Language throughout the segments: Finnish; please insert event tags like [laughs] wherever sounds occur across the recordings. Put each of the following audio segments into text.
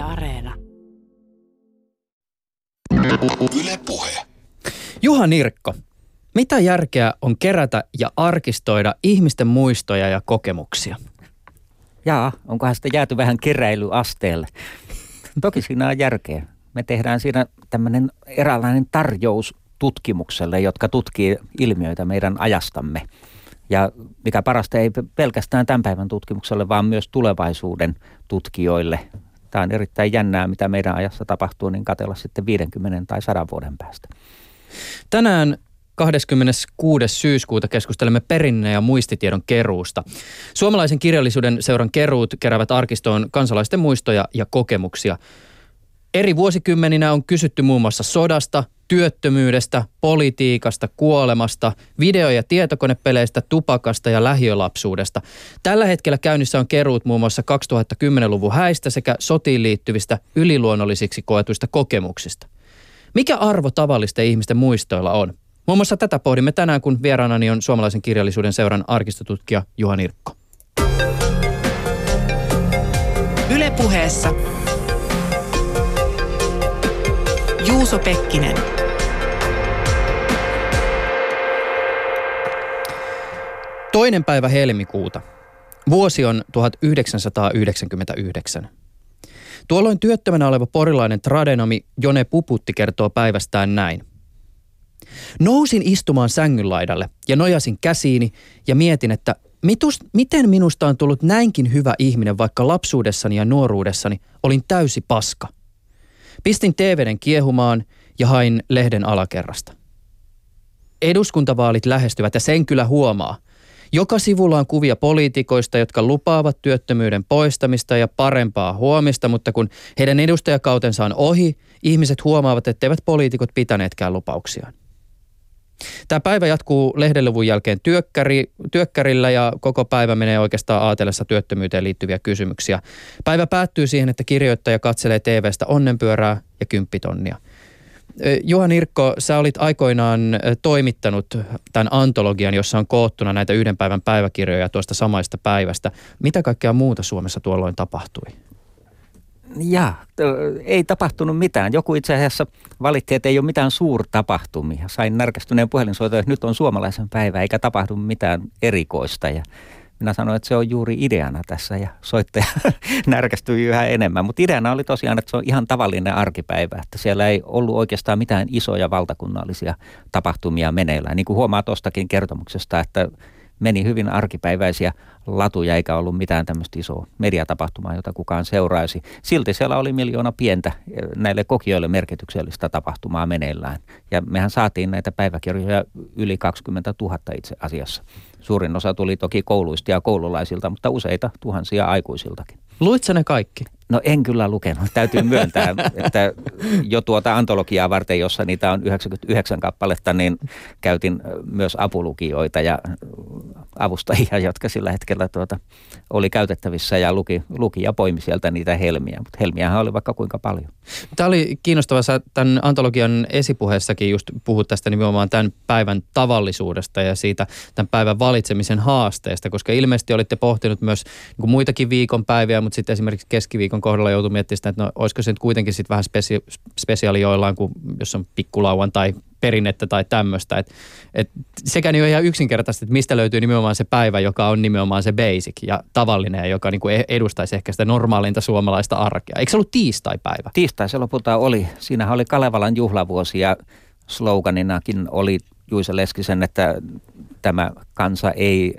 Yle Areena. Yle Puhe. Juha Nirkko, mitä järkeä on kerätä ja arkistoida ihmisten muistoja ja kokemuksia? Jaa, onkohan sitä jääty vähän keräilyasteelle? Toki siinä on järkeä. Me tehdään siinä tämmöinen eräänlainen tarjous tutkimukselle, jotka tutkii ilmiöitä meidän ajastamme. Ja mikä parasta ei pelkästään tämän päivän tutkimukselle, vaan myös tulevaisuuden tutkijoille. Tämä on erittäin jännää, mitä meidän ajassa tapahtuu, niin katella sitten 50 tai 100 vuoden päästä. Tänään 26. syyskuuta keskustelemme perinne- ja muistitiedon keruusta. Suomalaisen kirjallisuuden seuran keruut keräävät arkistoon kansalaisten muistoja ja kokemuksia. Eri vuosikymmeninä on kysytty muun muassa sodasta, työttömyydestä, politiikasta, kuolemasta, video- ja tietokonepeleistä, tupakasta ja lähiölapsuudesta. Tällä hetkellä käynnissä on keruut muun muassa 2010-luvun häistä sekä sotiin liittyvistä yliluonnollisiksi koetuista kokemuksista. Mikä arvo tavallisten ihmisten muistoilla on? Muun muassa tätä pohdimme tänään, kun vieraanani on suomalaisen kirjallisuuden seuran arkistotutkija Juha Nirkko. Ylepuheessa Juuso Pekkinen. Toinen päivä helmikuuta. Vuosi on 1999. Tuolloin työttömänä oleva porilainen tradenomi Jone Puputti kertoo päivästään näin. Nousin istumaan sängyn laidalle ja nojasin käsiini ja mietin, että mitus, miten minusta on tullut näinkin hyvä ihminen, vaikka lapsuudessani ja nuoruudessani olin täysi paska. Pistin TVden kiehumaan ja hain lehden alakerrasta. Eduskuntavaalit lähestyvät ja sen kyllä huomaa. Joka sivulla on kuvia poliitikoista, jotka lupaavat työttömyyden poistamista ja parempaa huomista, mutta kun heidän edustajakautensa on ohi, ihmiset huomaavat, etteivät poliitikot pitäneetkään lupauksiaan. Tämä päivä jatkuu lehdenluvun jälkeen työkkäri, työkkärillä ja koko päivä menee oikeastaan aatellessa työttömyyteen liittyviä kysymyksiä. Päivä päättyy siihen, että kirjoittaja katselee TVstä onnenpyörää ja kymppitonnia. Juha Nirkko, sä olit aikoinaan toimittanut tämän antologian, jossa on koottuna näitä yhden päivän päiväkirjoja tuosta samaista päivästä. Mitä kaikkea muuta Suomessa tuolloin tapahtui? Ja, ei tapahtunut mitään. Joku itse asiassa valitti, että ei ole mitään suurtapahtumia. Sain närkästyneen puhelinsoiton, että nyt on suomalaisen päivä eikä tapahdu mitään erikoista. Ja minä sanoin, että se on juuri ideana tässä ja soittaja [laughs] närkästyi yhä enemmän. Mutta ideana oli tosiaan, että se on ihan tavallinen arkipäivä, että siellä ei ollut oikeastaan mitään isoja valtakunnallisia tapahtumia meneillään. Niin kuin huomaa tuostakin kertomuksesta, että meni hyvin arkipäiväisiä latuja eikä ollut mitään tämmöistä isoa mediatapahtumaa, jota kukaan seuraisi. Silti siellä oli miljoona pientä eh, näille kokijoille merkityksellistä tapahtumaa meneillään. Ja mehän saatiin näitä päiväkirjoja yli 20 000 itse asiassa. Suurin osa tuli toki kouluista ja koululaisilta, mutta useita tuhansia aikuisiltakin. Luitko ne kaikki? No en kyllä lukenut. Täytyy myöntää, että jo tuota antologiaa varten, jossa niitä on 99 kappaletta, niin käytin myös apulukijoita ja avustajia, jotka sillä hetkellä tuota, oli käytettävissä ja luki, luki ja poimi sieltä niitä helmiä. Mutta helmiähän oli vaikka kuinka paljon. Tämä oli kiinnostavaa. Sä tämän antologian esipuheessakin just puhut tästä nimenomaan tämän päivän tavallisuudesta ja siitä tämän päivän valitsemisen haasteesta, koska ilmeisesti olitte pohtinut myös niin muitakin viikonpäiviä, mutta sitten esimerkiksi keskiviikon kohdalla joutui miettimään sitä, että no, olisiko se nyt kuitenkin sitten vähän spesi- spesiaali joillain, kuin jos on pikkulauan tai perinnettä tai tämmöistä. Et, et sekä niin on ihan yksinkertaisesti, että mistä löytyy nimenomaan se päivä, joka on nimenomaan se basic ja tavallinen joka niin kuin e-, edustaisi ehkä sitä normaalinta suomalaista arkea. Eikö se ollut tiistai-päivä? Tiistai se lopulta oli. Siinähän oli Kalevalan juhlavuosi ja sloganinakin oli Juise Leskisen, että tämä kansa ei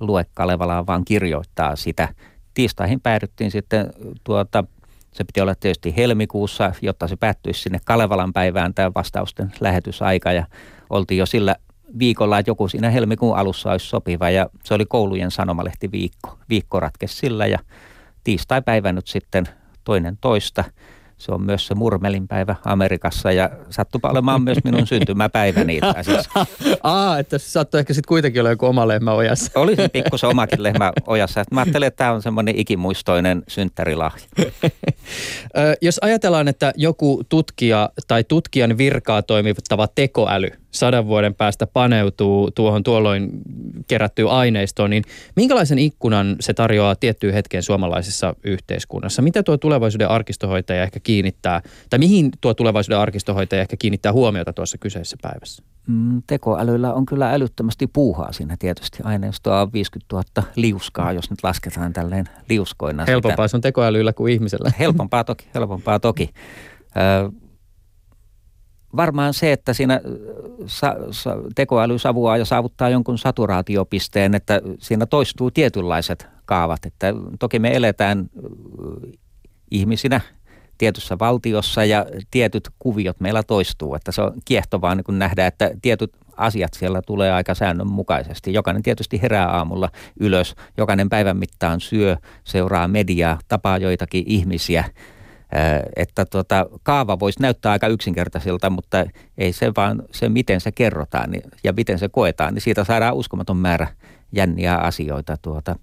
lue Kalevalaa, vaan kirjoittaa sitä. Tiistaihin päädyttiin sitten tuota se piti olla tietysti helmikuussa, jotta se päättyisi sinne Kalevalan päivään tämä vastausten lähetysaika ja oltiin jo sillä viikolla, että joku siinä helmikuun alussa olisi sopiva ja se oli koulujen sanomalehti viikko. Viikko ratkesi sillä ja tiistai-päivä nyt sitten toinen toista – se on myös se murmelinpäivä Amerikassa ja sattupa olemaan myös minun syntymäpäiväni itse asiassa. [laughs] Aa, että se saattoi ehkä sitten kuitenkin olla joku oma lehmä ojassa. Oli se pikkusen omakin lehmä ojassa. Mä ajattelin, että tämä on semmoinen ikimuistoinen synttärilahja. [laughs] Jos ajatellaan, että joku tutkija tai tutkijan virkaa toimittava tekoäly – sadan vuoden päästä paneutuu tuohon tuolloin kerättyyn aineistoon, niin minkälaisen ikkunan se tarjoaa tiettyyn hetkeen suomalaisessa yhteiskunnassa? Mitä tuo tulevaisuuden arkistohoitaja ehkä kiinnittää, tai mihin tuo tulevaisuuden arkistohoitaja ehkä kiinnittää huomiota tuossa kyseisessä päivässä? Mm, tekoälyllä on kyllä älyttömästi puuhaa siinä tietysti. Aineistoa on 50 000 liuskaa, jos nyt lasketaan tälleen liuskoina. Helpompaa sitä. se on tekoälyllä kuin ihmisellä. Helpompaa toki, helpompaa toki. Varmaan se, että siinä sa, sa, tekoäly savuaa ja saavuttaa jonkun saturaatiopisteen, että siinä toistuu tietynlaiset kaavat. Että toki me eletään ihmisinä tietyssä valtiossa ja tietyt kuviot meillä toistuu. Että se on kiehtovaa niin kun nähdä, että tietyt asiat siellä tulee aika säännönmukaisesti. Jokainen tietysti herää aamulla ylös, jokainen päivän mittaan syö, seuraa mediaa, tapaa joitakin ihmisiä – että tota, kaava voisi näyttää aika yksinkertaisilta, mutta ei se vaan se, miten se kerrotaan niin, ja miten se koetaan, niin siitä saadaan uskomaton määrä jänniä asioita. Tuota,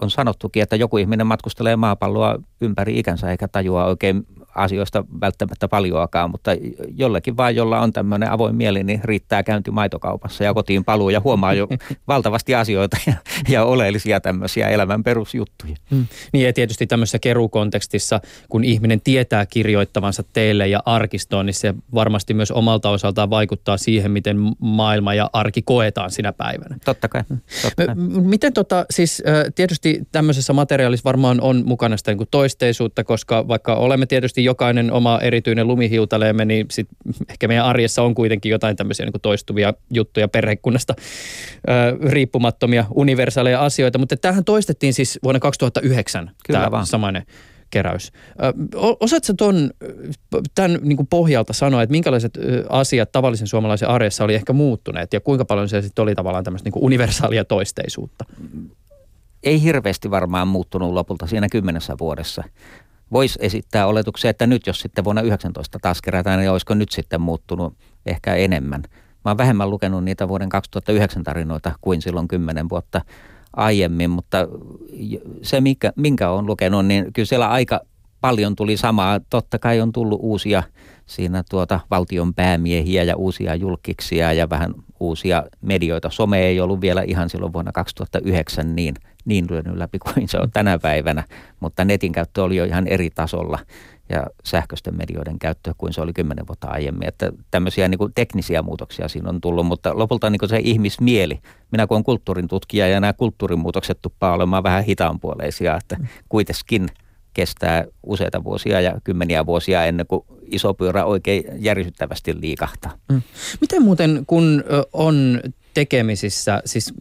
on sanottukin, että joku ihminen matkustelee maapalloa ympäri ikänsä eikä tajua oikein asioista välttämättä paljoakaan, mutta jollekin vaan, jolla on tämmöinen avoin mieli, niin riittää käynti maitokaupassa ja kotiin paluu ja huomaa jo [laughs] valtavasti asioita ja, ja oleellisia tämmöisiä elämän perusjuttuja. Hmm. Niin ja tietysti tämmöisessä kerukontekstissa, kun ihminen tietää kirjoittavansa teille ja arkistoon, niin se varmasti myös omalta osaltaan vaikuttaa siihen, miten maailma ja arki koetaan sinä päivänä. Totta kai. Totta kai. Miten tota, siis tietysti tämmöisessä materiaalissa varmaan on mukana sitä niin toisteisuutta, koska vaikka olemme tietysti jokainen oma erityinen lumihiutaleemme, niin sit ehkä meidän arjessa on kuitenkin jotain tämmöisiä niin toistuvia juttuja perhekunnasta ö, riippumattomia universaaleja asioita. Mutta tähän toistettiin siis vuonna 2009 Kyllä tämä vaan. samainen keräys. Osaatko tuon, tämän niin kuin pohjalta sanoa, että minkälaiset asiat tavallisen suomalaisen arjessa oli ehkä muuttuneet ja kuinka paljon se sitten oli tavallaan tämmöistä niin universaalia toisteisuutta? Ei hirveästi varmaan muuttunut lopulta siinä kymmenessä vuodessa voisi esittää oletuksia, että nyt jos sitten vuonna 19 taas kerätään, niin olisiko nyt sitten muuttunut ehkä enemmän. Mä oon vähemmän lukenut niitä vuoden 2009 tarinoita kuin silloin 10 vuotta aiemmin, mutta se, minkä, minkä on lukenut, niin kyllä siellä aika paljon tuli samaa. Totta kai on tullut uusia siinä tuota valtion päämiehiä ja uusia julkiksia ja vähän uusia medioita. Some ei ollut vielä ihan silloin vuonna 2009 niin niin lyönyt läpi kuin se on tänä päivänä, mutta netin käyttö oli jo ihan eri tasolla ja sähköisten medioiden käyttö kuin se oli kymmenen vuotta aiemmin. Että tämmöisiä niin kuin teknisiä muutoksia siinä on tullut, mutta lopulta niin kuin se ihmismieli, minä kun olen kulttuurin tutkija ja nämä kulttuurimuutokset tuppaa olemaan vähän hitaanpuoleisia, että kuitenkin kestää useita vuosia ja kymmeniä vuosia ennen kuin iso pyörä oikein järisyttävästi liikahtaa. Mm. Miten muuten, kun on tekemisissä, siis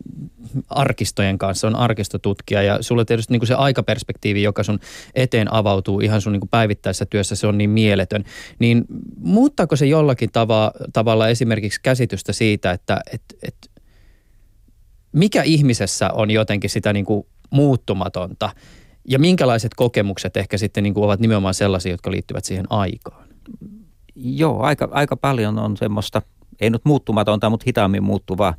arkistojen kanssa, on arkistotutkija ja sulla tietysti niin kuin se aikaperspektiivi, joka sun eteen avautuu ihan sun niin kuin päivittäisessä työssä, se on niin mieletön. Niin muuttaako se jollakin tava, tavalla esimerkiksi käsitystä siitä, että et, et, mikä ihmisessä on jotenkin sitä niin kuin muuttumatonta ja minkälaiset kokemukset ehkä sitten niin kuin ovat nimenomaan sellaisia, jotka liittyvät siihen aikaan? Joo, aika, aika paljon on semmoista, ei nyt muuttumatonta, mutta hitaammin muuttuvaa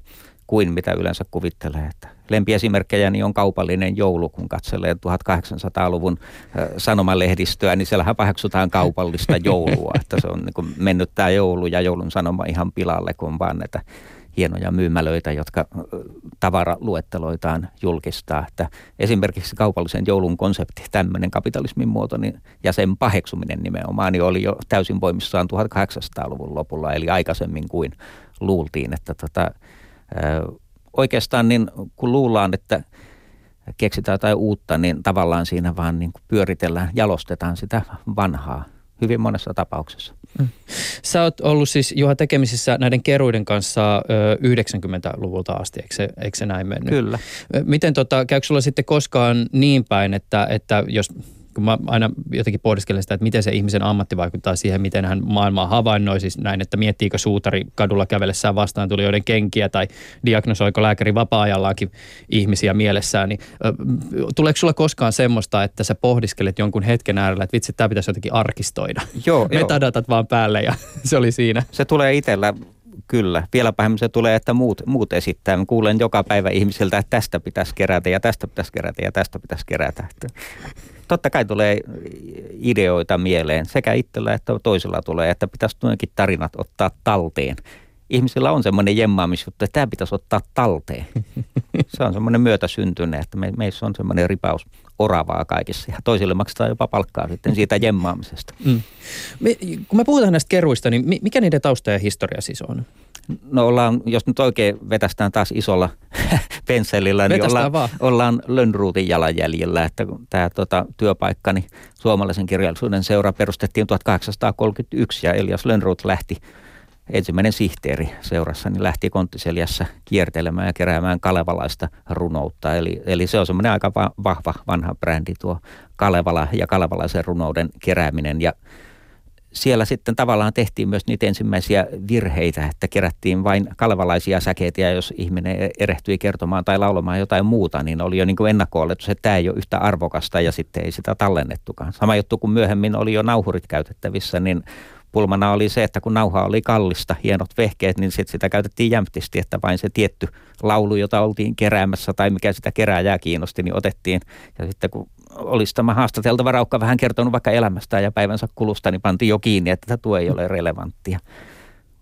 kuin mitä yleensä kuvittelee. Että lempiesimerkkejäni on kaupallinen joulu, kun katselee 1800-luvun sanomalehdistöä, niin siellähän paheksutaan kaupallista joulua. Että se on niin mennyt tämä joulu ja joulun sanoma ihan pilalle, kun vaan näitä hienoja myymälöitä, jotka tavaraluetteloitaan julkistaa. Että esimerkiksi kaupallisen joulun konsepti, tämmöinen kapitalismin muoto niin, ja sen paheksuminen nimenomaan, niin oli jo täysin voimissaan 1800-luvun lopulla, eli aikaisemmin kuin luultiin, että tota, oikeastaan niin kun luullaan, että keksitään jotain uutta, niin tavallaan siinä vaan niin pyöritellään, jalostetaan sitä vanhaa hyvin monessa tapauksessa. Mm. Sä oot ollut siis Juha tekemisissä näiden keruiden kanssa ö, 90-luvulta asti, eikö se, eikö se näin mennyt? Kyllä. Miten tota, käykö sulla sitten koskaan niin päin, että, että jos kun mä aina jotenkin pohdiskelen sitä, että miten se ihmisen ammatti vaikuttaa siihen, miten hän maailmaa havainnoi, siis näin, että miettiikö suutari kadulla kävellessään vastaan tulijoiden kenkiä tai diagnosoiko lääkäri vapaa-ajallaankin ihmisiä mielessään, niin tuleeko sulla koskaan semmoista, että sä pohdiskelet jonkun hetken äärellä, että vitsi, tämä pitäisi jotenkin arkistoida? Joo, [laughs] Metadatat joo. vaan päälle ja [laughs] se oli siinä. Se tulee itsellä kyllä. Vielä pahemmin se tulee, että muut, muut esittää. Mä kuulen joka päivä ihmisiltä, että tästä pitäisi kerätä ja tästä pitäisi kerätä ja tästä pitäisi kerätä. Totta kai tulee ideoita mieleen sekä itsellä että toisella tulee, että pitäisi noinkin tarinat ottaa talteen ihmisillä on semmoinen jemmaamisjuttu, että tämä pitäisi ottaa talteen. [laughs] Se on semmoinen myötäsyntyinen, että me, meissä on semmoinen ripaus oravaa kaikissa ja toisille maksetaan jopa palkkaa sitten [laughs] siitä jemmaamisesta. Mm. Me, kun me puhutaan näistä keruista, niin mikä niiden tausta ja historia siis on? No ollaan, jos nyt oikein vetästään taas isolla [laughs] pensselillä, niin ollaan, ollaan Lönnruutin jalanjäljellä, että tämä tota, työpaikkani suomalaisen kirjallisuuden seura perustettiin 1831 ja Elias Lönnruut lähti ensimmäinen sihteeri seurassa niin lähti Konttiseljässä kiertelemään ja keräämään kalevalaista runoutta. Eli, eli se on semmoinen aika va- vahva vanha brändi tuo Kalevala ja kalevalaisen runouden kerääminen. Ja siellä sitten tavallaan tehtiin myös niitä ensimmäisiä virheitä, että kerättiin vain kalevalaisia säkeitä ja jos ihminen erehtyi kertomaan tai laulamaan jotain muuta, niin oli jo niin kuin ennakko että tämä ei ole yhtä arvokasta ja sitten ei sitä tallennettukaan. Sama juttu kuin myöhemmin oli jo nauhurit käytettävissä, niin pulmana oli se, että kun nauha oli kallista, hienot vehkeet, niin sit sitä käytettiin jämptisti, että vain se tietty laulu, jota oltiin keräämässä tai mikä sitä kerääjää kiinnosti, niin otettiin. Ja sitten kun olisi tämä haastateltava raukka vähän kertonut vaikka elämästään ja päivänsä kulusta, niin pantiin jo kiinni, että tuo ei ole relevanttia.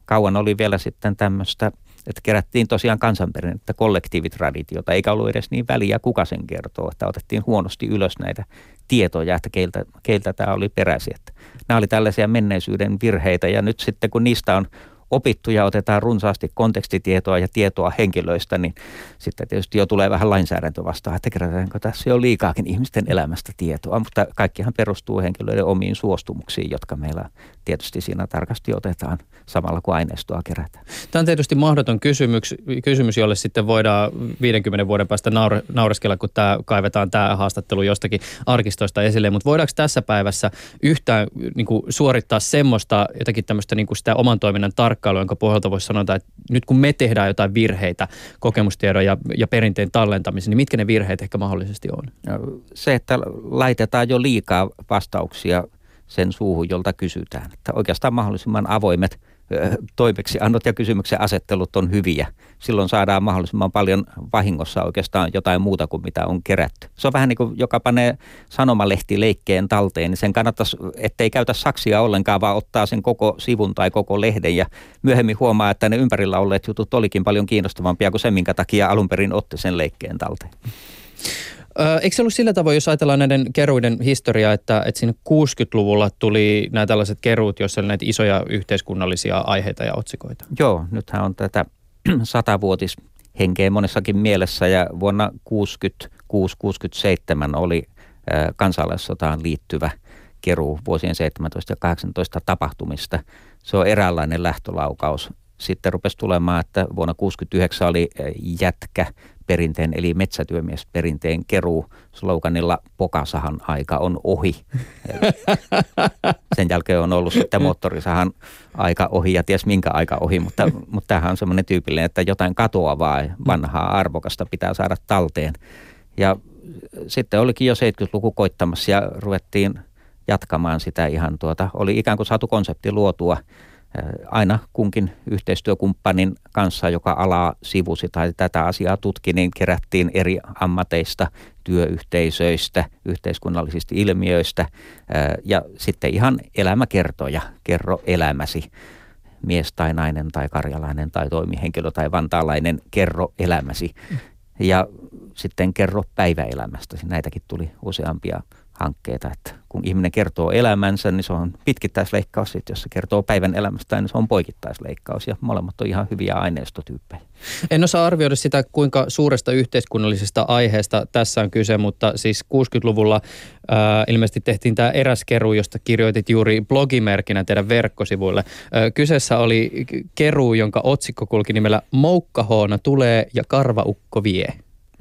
Kauan oli vielä sitten tämmöistä että kerättiin tosiaan kansanperinnettä, kollektiivitraditiota, eikä ollut edes niin väliä, kuka sen kertoo, että otettiin huonosti ylös näitä tietoja, että keiltä, keiltä tämä oli peräsi. Että nämä oli tällaisia menneisyyden virheitä ja nyt sitten kun niistä on opittu ja otetaan runsaasti kontekstitietoa ja tietoa henkilöistä, niin sitten tietysti jo tulee vähän lainsäädäntö vastaan, että kerätäänkö tässä jo liikaakin ihmisten elämästä tietoa, mutta kaikkihan perustuu henkilöiden omiin suostumuksiin, jotka meillä tietysti siinä tarkasti otetaan samalla kuin aineistoa kerätään. Tämä on tietysti mahdoton kysymys, kysymys jolle sitten voidaan 50 vuoden päästä naure, naureskella, kun tämä, kaivetaan tämä haastattelu jostakin arkistoista esille, mutta voidaanko tässä päivässä yhtään niin kuin, suorittaa semmoista jotakin tämmöistä niin kuin sitä oman toiminnan tarkkailua, jonka pohjalta voisi sanoa, että nyt kun me tehdään jotain virheitä kokemustiedon ja, ja perinteen tallentamisen, niin mitkä ne virheet ehkä mahdollisesti on? Se, että laitetaan jo liikaa vastauksia sen suuhun, jolta kysytään. Että oikeastaan mahdollisimman avoimet toimeksiannot ja kysymyksen asettelut on hyviä. Silloin saadaan mahdollisimman paljon vahingossa oikeastaan jotain muuta kuin mitä on kerätty. Se on vähän niin kuin joka panee sanomalehti leikkeen talteen, niin sen kannattaisi, ettei käytä saksia ollenkaan, vaan ottaa sen koko sivun tai koko lehden ja myöhemmin huomaa, että ne ympärillä olleet jutut olikin paljon kiinnostavampia kuin se, minkä takia alun perin otti sen leikkeen talteen. Eikö se ollut sillä tavoin, jos ajatellaan näiden keruiden historiaa, että, että siinä 60-luvulla tuli nämä tällaiset keruut, joissa oli näitä isoja yhteiskunnallisia aiheita ja otsikoita? Joo, nythän on tätä [clears throat] satavuotis henkeä monessakin mielessä ja vuonna 66-67 oli kansalaissotaan liittyvä keruu vuosien 17 ja 18 tapahtumista. Se on eräänlainen lähtölaukaus. Sitten rupesi tulemaan, että vuonna 69 oli jätkä perinteen eli metsätyömiesperinteen keruu sloganilla Pokasahan aika on ohi. Sen jälkeen on ollut sitten moottorisahan aika ohi ja ties minkä aika ohi, mutta, mutta tämähän on semmoinen tyypillinen, että jotain katoavaa vanhaa arvokasta pitää saada talteen. Ja sitten olikin jo 70-luku koittamassa ja ruvettiin jatkamaan sitä ihan tuota, oli ikään kuin saatu konsepti luotua – aina kunkin yhteistyökumppanin kanssa, joka alaa sivusi tai tätä asiaa tutki, niin kerättiin eri ammateista, työyhteisöistä, yhteiskunnallisista ilmiöistä ja sitten ihan elämäkertoja, kerro elämäsi mies tai nainen tai karjalainen tai toimihenkilö tai vantaalainen, kerro elämäsi. Ja sitten kerro päiväelämästä. Näitäkin tuli useampia hankkeita, että kun ihminen kertoo elämänsä, niin se on pitkittäisleikkaus. Sitten jos se kertoo päivän elämästä, niin se on poikittaisleikkaus. Ja molemmat on ihan hyviä aineistotyyppejä. En osaa arvioida sitä, kuinka suuresta yhteiskunnallisesta aiheesta tässä on kyse, mutta siis 60-luvulla ää, ilmeisesti tehtiin tämä eräskeru, josta kirjoitit juuri blogimerkinä teidän verkkosivuille. Ää, kyseessä oli keru, jonka otsikko kulki nimellä Moukkahoona tulee ja karvaukko vie.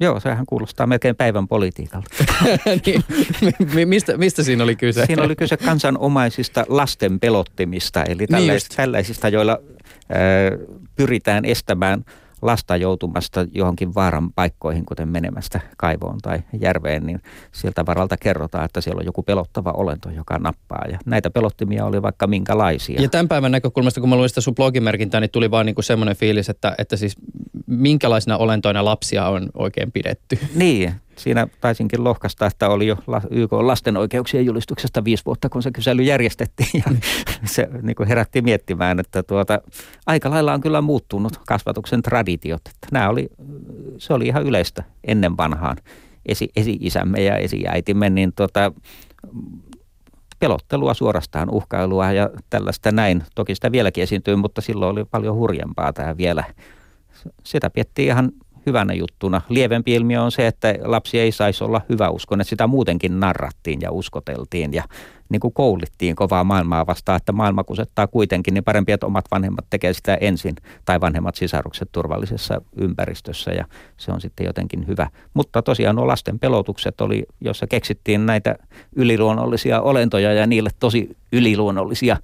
Joo, sehän kuulostaa melkein päivän politiikalta. [laughs] niin, mistä, mistä siinä oli kyse? Siinä oli kyse kansanomaisista lasten pelottimista, eli tällaisista, niin tällaisista joilla äh, pyritään estämään – lasta joutumasta johonkin vaaran paikkoihin, kuten menemästä kaivoon tai järveen, niin siltä varalta kerrotaan, että siellä on joku pelottava olento, joka nappaa. Ja näitä pelottimia oli vaikka minkälaisia. Ja tämän päivän näkökulmasta, kun mä luin sitä sun blogimerkintää, niin tuli vaan niin kuin semmoinen fiilis, että, että siis minkälaisina olentoina lapsia on oikein pidetty. Niin, siinä taisinkin lohkasta, että oli jo YK lasten oikeuksien julistuksesta viisi vuotta, kun se kysely järjestettiin. Ja mm. se niin kuin herätti miettimään, että tuota, aika lailla on kyllä muuttunut kasvatuksen traditiot. Että nämä oli, se oli ihan yleistä ennen vanhaan. Esi, esi-isämme ja esi-äitimme, niin tuota, pelottelua suorastaan, uhkailua ja tällaista näin. Toki sitä vieläkin esiintyy, mutta silloin oli paljon hurjempaa tämä vielä. Sitä piettiin ihan hyvänä juttuna. Lievempi ilmiö on se, että lapsi ei saisi olla hyvä uskon, että sitä muutenkin narrattiin ja uskoteltiin ja niin kuin koulittiin kovaa maailmaa vastaan, että maailma kusettaa kuitenkin, niin parempi, että omat vanhemmat tekee sitä ensin tai vanhemmat sisarukset turvallisessa ympäristössä ja se on sitten jotenkin hyvä. Mutta tosiaan nuo lasten pelotukset oli, jossa keksittiin näitä yliluonnollisia olentoja ja niille tosi yliluonnollisia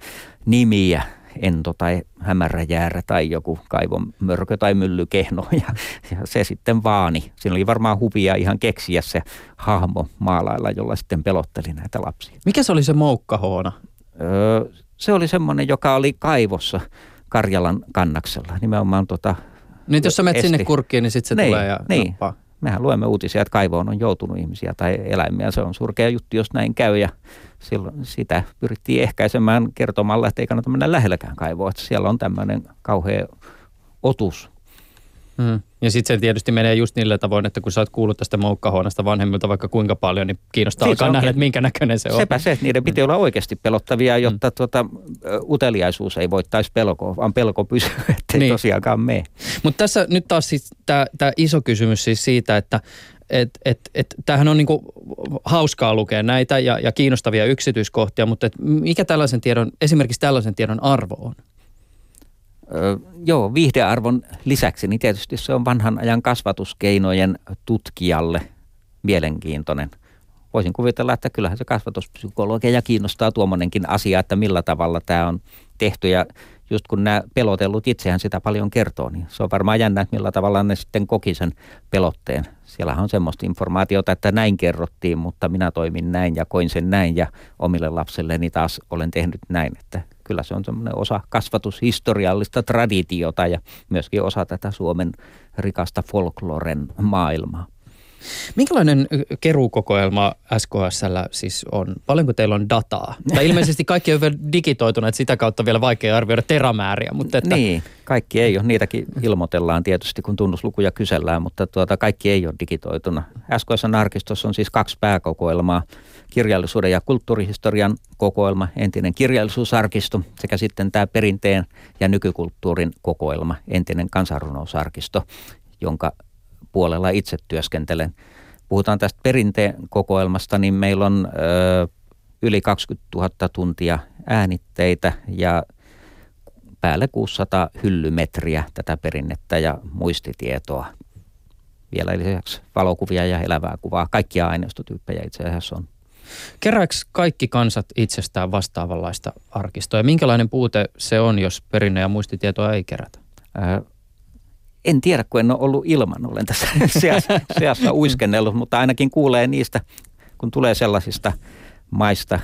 nimiä ento tai hämäräjäärä tai joku kaivomörkö tai myllykehno ja, ja se sitten vaani. Siinä oli varmaan huvia ihan keksiä se hahmo maalailla, jolla sitten pelotteli näitä lapsia. Mikä se oli se moukkahoona? Öö, se oli semmoinen, joka oli kaivossa Karjalan kannaksella. Nimenomaan tota, Niin jos sä menet sinne kurkkiin, niin sitten se niin, tulee ja niin. Nappaa. Mehän luemme uutisia, että kaivoon on joutunut ihmisiä tai eläimiä. Se on surkea juttu, jos näin käy ja silloin sitä pyrittiin ehkäisemään kertomalla, että ei kannata mennä lähelläkään kaivoa, että siellä on tämmöinen kauhea otus. Mm. Ja sitten se tietysti menee just niillä tavoin, että kun sä oot kuullut tästä moukkahuoneesta vanhemmilta vaikka kuinka paljon, niin kiinnostaa siis alkaa nähdä, että minkä näköinen se on. Sepä se, että niiden piti mm. olla oikeasti pelottavia, jotta mm. tuota, uteliaisuus ei voittaisi pelkoa, vaan pelko pysyy, [laughs] ettei niin. tosiaankaan mene. Mutta tässä nyt taas siis tämä iso kysymys siis siitä, että et, et, et, tämähän on niinku hauskaa lukea näitä ja, ja kiinnostavia yksityiskohtia, mutta et mikä tällaisen tiedon, esimerkiksi tällaisen tiedon arvo on? Joo, viihdearvon lisäksi, niin tietysti se on vanhan ajan kasvatuskeinojen tutkijalle mielenkiintoinen. Voisin kuvitella, että kyllähän se kasvatuspsykologia kiinnostaa tuommoinenkin asia, että millä tavalla tämä on tehty. Ja just kun nämä pelotellut itsehän sitä paljon kertoo, niin se on varmaan jännä, että millä tavalla ne sitten koki sen pelotteen. Siellä on semmoista informaatiota, että näin kerrottiin, mutta minä toimin näin ja koin sen näin ja omille lapsilleni taas olen tehnyt näin. Että kyllä se on semmoinen osa kasvatushistoriallista traditiota ja myöskin osa tätä Suomen rikasta folkloren maailmaa. Minkälainen keruukokoelma SKSL siis on? Paljonko teillä on dataa? Tai ilmeisesti kaikki on vielä digitoituneet, sitä kautta vielä vaikea arvioida teramääriä. Mutta että... Niin, kaikki ei ole. Niitäkin ilmoitellaan tietysti, kun tunnuslukuja kysellään, mutta tuota, kaikki ei ole digitoituna. SKSn arkistossa on siis kaksi pääkokoelmaa. Kirjallisuuden ja kulttuurihistorian kokoelma, entinen kirjallisuusarkisto sekä sitten tämä perinteen ja nykykulttuurin kokoelma, entinen kansanrunousarkisto, jonka puolella itse työskentelen. Puhutaan tästä perinteen kokoelmasta, niin meillä on ö, yli 20 000 tuntia äänitteitä ja päälle 600 hyllymetriä tätä perinnettä ja muistitietoa. Vielä lisäksi valokuvia ja elävää kuvaa. Kaikkia aineistotyyppejä itse asiassa on. Kerääkö kaikki kansat itsestään vastaavanlaista arkistoa? Ja minkälainen puute se on, jos perinne- ja muistitietoa ei kerätä? En tiedä, kun en ole ollut ilman, olen tässä [laughs] seassa, seassa uiskennellut, mutta ainakin kuulee niistä, kun tulee sellaisista maista äh,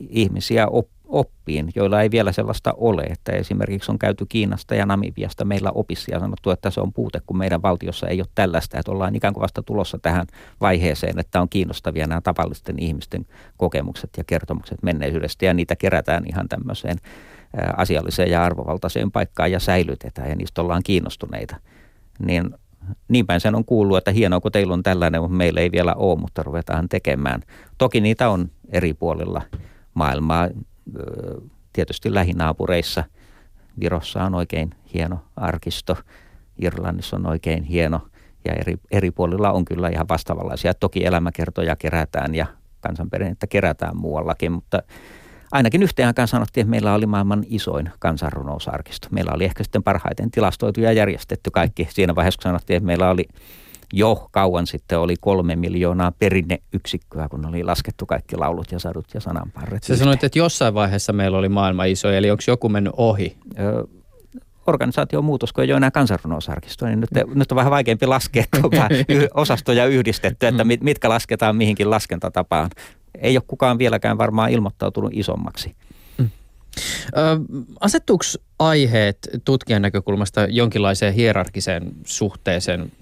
ihmisiä op, oppiin, joilla ei vielä sellaista ole. Että esimerkiksi on käyty Kiinasta ja Namibiasta meillä opissa ja sanottu, että se on puute, kun meidän valtiossa ei ole tällaista. Että ollaan ikään kuin vasta tulossa tähän vaiheeseen, että on kiinnostavia nämä tavallisten ihmisten kokemukset ja kertomukset menneisyydestä ja niitä kerätään ihan tämmöiseen asialliseen ja arvovaltaiseen paikkaan ja säilytetään ja niistä ollaan kiinnostuneita. Niin niin päin sen on kuullut, että hienoa kun teillä on tällainen, mutta meillä ei vielä ole, mutta ruvetaan tekemään. Toki niitä on eri puolilla maailmaa, tietysti lähinaapureissa. Virossa on oikein hieno arkisto, Irlannissa on oikein hieno ja eri, eri puolilla on kyllä ihan vastaavanlaisia. Toki elämäkertoja kerätään ja kansanperinnettä kerätään muuallakin, mutta ainakin yhteen aikaan sanottiin, että meillä oli maailman isoin kansanrunousarkisto. Meillä oli ehkä sitten parhaiten tilastoitu ja järjestetty kaikki. Siinä vaiheessa, kun sanottiin, että meillä oli jo kauan sitten oli kolme miljoonaa perinneyksikköä, kun oli laskettu kaikki laulut ja sadut ja sananparret. Sä sanoit, että jossain vaiheessa meillä oli maailma iso, eli onko joku mennyt ohi? Ö, organisaation muutos, kun ei ole enää kansanrunousarkistoa, niin nyt, mm. nyt on vähän vaikeampi laskea, kun [laughs] osastoja yhdistetty, että mit, mitkä lasketaan mihinkin laskentatapaan ei ole kukaan vieläkään varmaan ilmoittautunut isommaksi. Mm. Asettuuko aiheet tutkijan näkökulmasta jonkinlaiseen hierarkiseen suhteeseen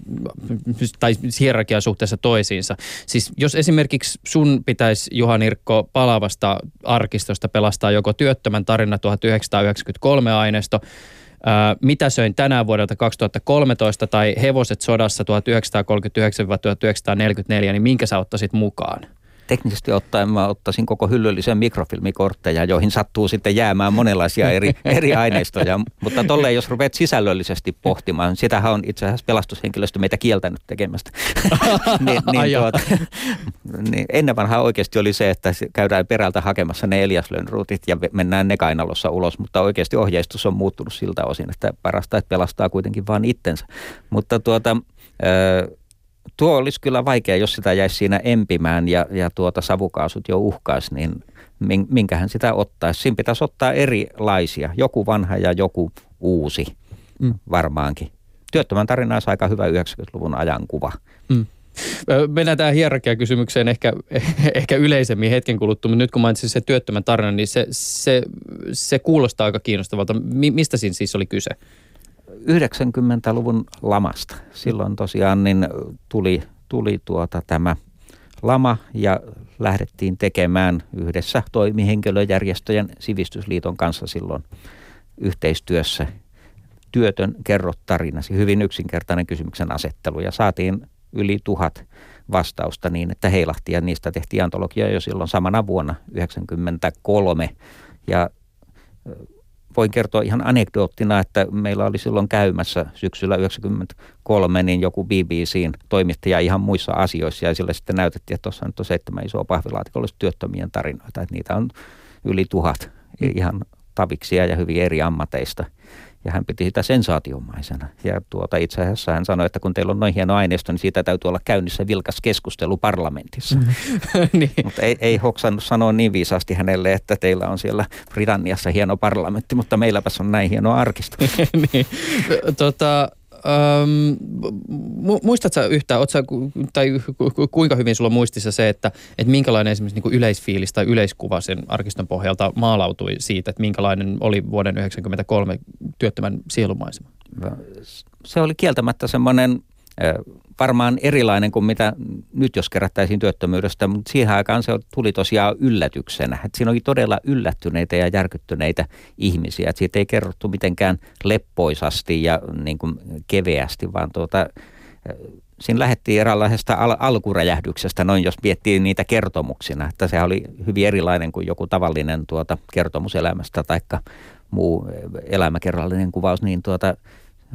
tai hierarkian suhteessa toisiinsa? Siis jos esimerkiksi sun pitäisi Juha Nirkko palaavasta arkistosta pelastaa joko työttömän tarina 1993 aineisto, mitä söin tänään vuodelta 2013 tai Hevoset sodassa 1939-1944, niin minkä sä ottaisit mukaan? Teknisesti ottaen mä ottaisin koko hyllyllisen mikrofilmikortteja, joihin sattuu sitten jäämään monenlaisia eri, [laughs] eri aineistoja. Mutta tolleen, jos rupeat sisällöllisesti pohtimaan, sitähän on itse asiassa pelastushenkilöstö meitä kieltänyt tekemästä. [laughs] niin, niin, tuota, niin ennen vanhaa oikeasti oli se, että käydään perältä hakemassa ne Elias ruutit ja mennään ne kainalossa ulos, mutta oikeasti ohjeistus on muuttunut siltä osin, että parasta, että pelastaa kuitenkin vain itsensä. Mutta tuota, tuo olisi kyllä vaikea, jos sitä jäisi siinä empimään ja, ja tuota savukaasut jo uhkaisi, niin minkähän sitä ottaisi. Siinä pitäisi ottaa erilaisia, joku vanha ja joku uusi mm. varmaankin. Työttömän tarina olisi aika hyvä 90-luvun ajankuva. Mm. Mennään tähän hierarkia-kysymykseen ehkä, [laughs] ehkä yleisemmin hetken kuluttua, mutta nyt kun mainitsin se työttömän tarina, niin se, se, se kuulostaa aika kiinnostavalta. Mistä siinä siis oli kyse? 90-luvun lamasta. Silloin tosiaan niin tuli, tuli tuota tämä lama ja lähdettiin tekemään yhdessä toimihenkilöjärjestöjen sivistysliiton kanssa silloin yhteistyössä työtön kerro tarinasi. Hyvin yksinkertainen kysymyksen asettelu ja saatiin yli tuhat vastausta niin, että heilahti ja niistä tehtiin antologia jo silloin samana vuonna 1993 ja voin kertoa ihan anekdoottina, että meillä oli silloin käymässä syksyllä 1993 niin joku BBCn toimittaja ihan muissa asioissa ja sille sitten näytettiin, että tuossa nyt on seitsemän isoa pahvilaatikollista työttömien tarinoita, että niitä on yli tuhat ihan taviksia ja hyvin eri ammateista – ja hän piti sitä sensaatiomaisena. Ja tuota, itse asiassa hän sanoi, että kun teillä on noin hieno aineisto, niin siitä täytyy olla käynnissä vilkas keskustelu parlamentissa. Mm. [laughs] niin. Mutta ei, ei hoksannut sanoa niin viisaasti hänelle, että teillä on siellä Britanniassa hieno parlamentti, mutta meilläpäs on näin hieno arkisto. [laughs] niin. tota, Öm, muistatko yhtään, sä, tai kuinka hyvin sulla muistissa se, että, että minkälainen esimerkiksi niin kuin yleisfiilis tai yleiskuva sen arkiston pohjalta maalautui siitä, että minkälainen oli vuoden 1993 työttömän sielumaisema? Se oli kieltämättä semmoinen varmaan erilainen kuin mitä nyt, jos kerättäisiin työttömyydestä, mutta siihen aikaan se tuli tosiaan yllätyksenä. Että siinä oli todella yllättyneitä ja järkyttyneitä ihmisiä. Että siitä ei kerrottu mitenkään leppoisasti ja niin kuin keveästi, vaan tuota, siinä lähdettiin eräänlaisesta al- alkuräjähdyksestä, noin jos miettii niitä kertomuksina. Että se oli hyvin erilainen kuin joku tavallinen tuota, kertomus elämästä tai muu elämäkerrallinen kuvaus, niin tuota,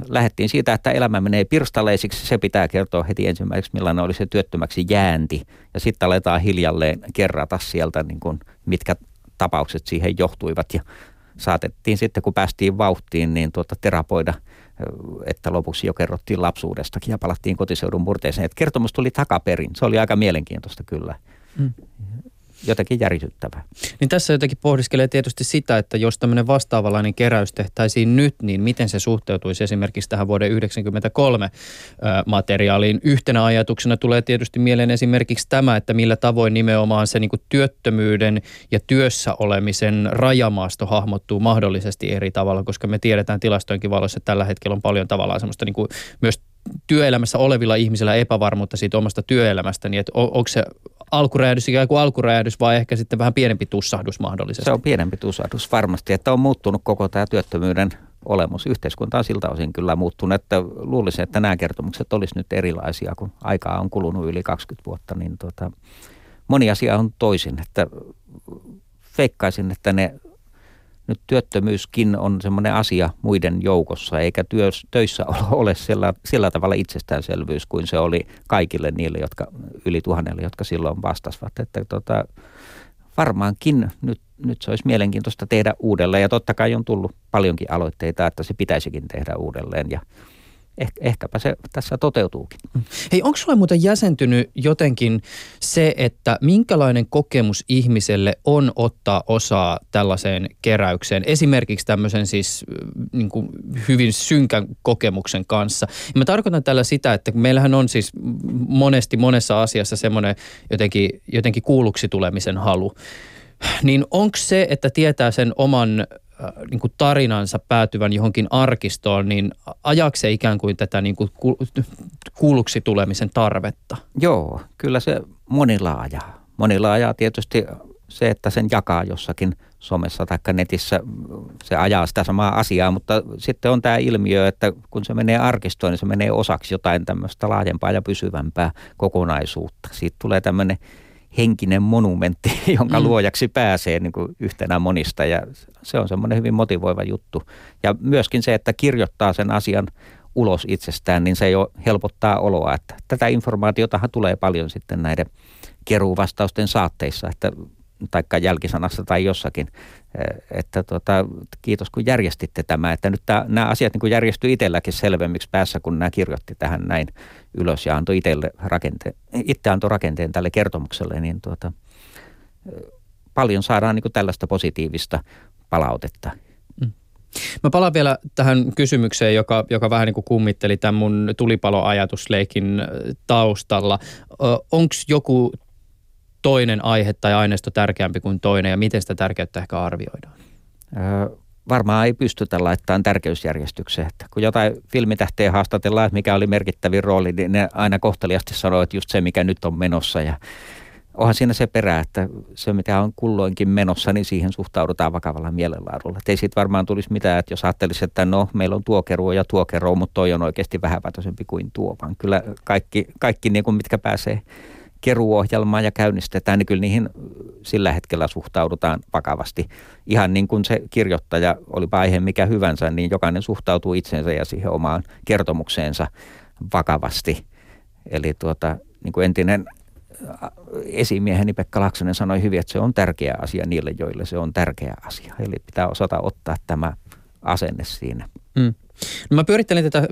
lähdettiin siitä, että elämä menee pirstaleisiksi. Se pitää kertoa heti ensimmäiseksi, millainen oli se työttömäksi jäänti. Ja sitten aletaan hiljalleen kerrata sieltä, niin kuin, mitkä tapaukset siihen johtuivat. Ja saatettiin sitten, kun päästiin vauhtiin, niin tuota, terapoida, että lopuksi jo kerrottiin lapsuudestakin ja palattiin kotiseudun murteeseen. Et kertomus tuli takaperin. Se oli aika mielenkiintoista kyllä. Mm jotenkin järisyttävää. Niin tässä jotenkin pohdiskelee tietysti sitä, että jos tämmöinen vastaavanlainen keräys tehtäisiin nyt, niin miten se suhteutuisi esimerkiksi tähän vuoden 1993 materiaaliin. Yhtenä ajatuksena tulee tietysti mieleen esimerkiksi tämä, että millä tavoin nimenomaan se niin työttömyyden ja työssä olemisen rajamaasto hahmottuu mahdollisesti eri tavalla, koska me tiedetään tilastojenkin valossa, että tällä hetkellä on paljon tavallaan semmoista niin kuin myös työelämässä olevilla ihmisillä epävarmuutta siitä omasta työelämästä, niin että onko se alkuräjähdys ikään kuin alkuräjähdys vai ehkä sitten vähän pienempi tussahdus mahdollisesti? Se on pienempi tussahdus varmasti, että on muuttunut koko tämä työttömyyden olemus. Yhteiskunta on siltä osin kyllä muuttunut, että luulisin, että nämä kertomukset olisi nyt erilaisia, kun aikaa on kulunut yli 20 vuotta, niin tuota, moni asia on toisin, että feikkaisin, että ne nyt työttömyyskin on semmoinen asia muiden joukossa, eikä työs, töissä ole sillä, sillä tavalla itsestäänselvyys kuin se oli kaikille niille, jotka yli tuhannelle, jotka silloin vastasivat. Että tota, varmaankin nyt, nyt se olisi mielenkiintoista tehdä uudelleen ja totta kai on tullut paljonkin aloitteita, että se pitäisikin tehdä uudelleen ja eh, ehkäpä se tässä toteutuukin. Hei, onko sulle muuten jäsentynyt jotenkin se, että minkälainen kokemus ihmiselle on ottaa osaa tällaiseen keräykseen, esimerkiksi tämmöisen siis niin kuin hyvin synkän kokemuksen kanssa. Ja mä tarkoitan tällä sitä, että meillähän on siis monesti monessa asiassa semmoinen jotenkin, jotenkin kuulluksi tulemisen halu niin onko se, että tietää sen oman niin kuin tarinansa päätyvän johonkin arkistoon, niin ajaako se ikään kuin tätä niin kuin kuulluksi tulemisen tarvetta? Joo, kyllä se monilla ajaa. Monilla ajaa tietysti se, että sen jakaa jossakin somessa tai netissä, se ajaa sitä samaa asiaa, mutta sitten on tämä ilmiö, että kun se menee arkistoon, niin se menee osaksi jotain tämmöistä laajempaa ja pysyvämpää kokonaisuutta. Siitä tulee tämmöinen henkinen monumentti, [laughs] jonka mm. luojaksi pääsee niin kuin yhtenä monista ja se on semmoinen hyvin motivoiva juttu. Ja myöskin se, että kirjoittaa sen asian ulos itsestään, niin se jo helpottaa oloa. Että tätä informaatiotahan tulee paljon sitten näiden keruuvastausten saatteissa, että taikka jälkisanassa tai jossakin, että tota, kiitos kun järjestitte tämä, että nyt tämä, nämä asiat niin järjestyi itselläkin selvemmiksi päässä, kun nämä kirjoitti tähän näin ylös ja antoi itselle rakente, itse antoi rakenteen tälle kertomukselle, niin tuota, paljon saadaan niin tällaista positiivista palautetta. Mm. Mä palaan vielä tähän kysymykseen, joka, joka vähän niin kuin kummitteli tämän mun tulipaloajatusleikin taustalla. Onko joku toinen aihe tai aineisto tärkeämpi kuin toinen ja miten sitä tärkeyttä ehkä arvioidaan? Öö, varmaan ei pystytä laittamaan tärkeysjärjestykseen. Että kun jotain filmitähteä haastatellaan, että mikä oli merkittävin rooli, niin ne aina kohteliasti sanoo, että just se, mikä nyt on menossa. Ja onhan siinä se perä, että se, mitä on kulloinkin menossa, niin siihen suhtaudutaan vakavalla mielenlaadulla. Et ei siitä varmaan tulisi mitään, että jos ajattelisi, että no, meillä on tuo ja tuo keru, mutta toi on oikeasti vähäpätöisempi kuin tuo, vaan kyllä kaikki, kaikki niin kuin mitkä pääsee keruohjelmaa ja käynnistetään, niin kyllä niihin sillä hetkellä suhtaudutaan vakavasti. Ihan niin kuin se kirjoittaja, oli aihe mikä hyvänsä, niin jokainen suhtautuu itsensä ja siihen omaan kertomukseensa vakavasti. Eli tuota, niin kuin entinen esimieheni Pekka Laksonen sanoi hyvin, että se on tärkeä asia niille, joille se on tärkeä asia. Eli pitää osata ottaa tämä asenne siinä. Mm. No mä pyörittelin tätä,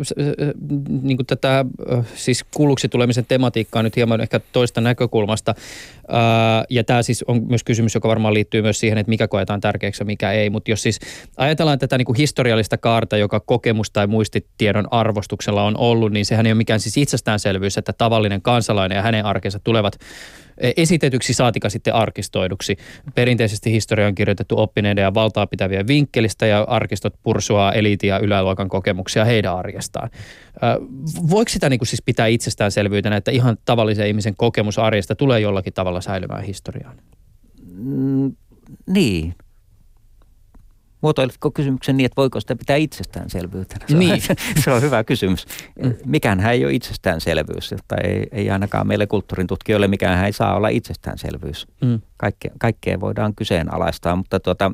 niin kuin tätä siis kuulluksi tulemisen tematiikkaa nyt hieman ehkä toista näkökulmasta. Ja tämä siis on myös kysymys, joka varmaan liittyy myös siihen, että mikä koetaan tärkeäksi ja mikä ei. Mutta jos siis ajatellaan tätä niin kuin historiallista kaarta, joka kokemus- tai muistitiedon arvostuksella on ollut, niin sehän ei ole mikään siis itsestäänselvyys, että tavallinen kansalainen ja hänen arkensa tulevat esitetyksi saatika sitten arkistoiduksi. Perinteisesti historia on kirjoitettu oppineiden ja valtaa pitäviä vinkkelistä ja arkistot pursuaa eliitin ja yläluokan kokemuksia heidän arjestaan. Voiko sitä niin kuin siis pitää itsestäänselvyytenä, että ihan tavallisen ihmisen kokemus arjesta tulee jollakin tavalla säilymään historiaan? Mm, niin, Muotoilitko kysymyksen niin, että voiko sitä pitää itsestäänselvyytenä? Se, niin. on, [laughs] se on hyvä kysymys. Mikään ei ole itsestäänselvyys, tai ei, ei ainakaan meille kulttuurin tutkijoille mikään ei saa olla itsestäänselvyys. Mm. Kaikke, kaikkea voidaan kyseenalaistaa, mutta tuota,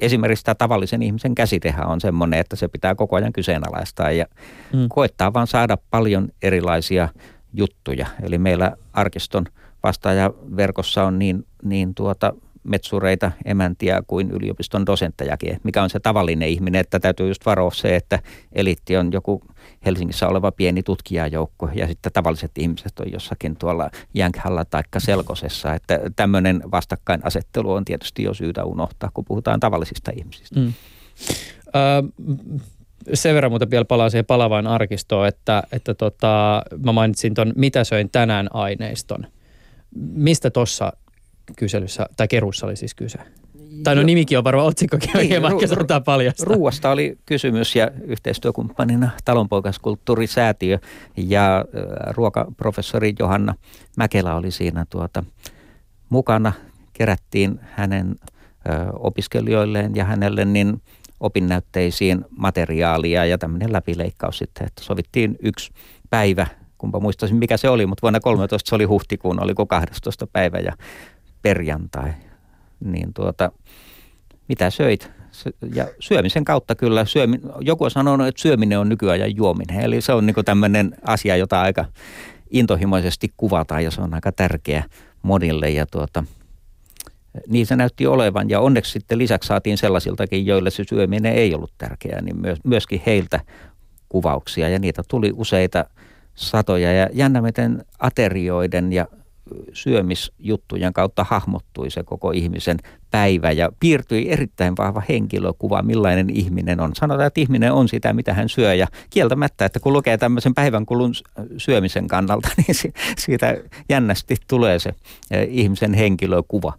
esimerkiksi tämä tavallisen ihmisen käsitehän on sellainen, että se pitää koko ajan kyseenalaistaa ja mm. koettaa vaan saada paljon erilaisia juttuja. Eli meillä arkiston vastaajaverkossa on niin, niin tuota, metsureita, emäntiä kuin yliopiston dosenttejakin, mikä on se tavallinen ihminen, että täytyy just varoa se, että eliitti on joku Helsingissä oleva pieni tutkijajoukko ja sitten tavalliset ihmiset on jossakin tuolla Jänkhällä tai Selkosessa, että tämmöinen vastakkainasettelu on tietysti jo syytä unohtaa, kun puhutaan tavallisista ihmisistä. Mm. Ö, sen verran muuten vielä palaan siihen palavaan arkistoon, että, että tota, mä mainitsin tuon Mitä söin tänään aineiston. Mistä tuossa kyselyssä, tai kerussa oli siis kyse? Tai no nimikin on varmaan otsikkokin on hieman ru- paljasta. Ruuasta oli kysymys ja yhteistyökumppanina talonpoikaskulttuurisäätiö ja ruokaprofessori Johanna Mäkelä oli siinä tuota, mukana. Kerättiin hänen ö, opiskelijoilleen ja hänelle niin opinnäytteisiin materiaalia ja tämmöinen läpileikkaus sitten, että sovittiin yksi päivä kumpa muistaisin mikä se oli, mutta vuonna 13 se oli huhtikuun, oliko 12 päivä ja perjantai, niin tuota, mitä söit? Ja syömisen kautta kyllä, syömi, joku on sanonut, että syöminen on nykyajan juominen. Eli se on niin tämmöinen asia, jota aika intohimoisesti kuvataan ja se on aika tärkeä monille. Ja tuota, niin se näytti olevan ja onneksi sitten lisäksi saatiin sellaisiltakin, joille se syöminen ei ollut tärkeää, niin myöskin heiltä kuvauksia ja niitä tuli useita satoja. Ja jännä miten aterioiden ja syömisjuttujen kautta hahmottui se koko ihmisen päivä ja piirtyi erittäin vahva henkilökuva, millainen ihminen on. Sanotaan, että ihminen on sitä, mitä hän syö ja kieltämättä, että kun lukee tämmöisen päivän kulun syömisen kannalta, [laughs] niin siitä jännästi tulee se ihmisen henkilökuva.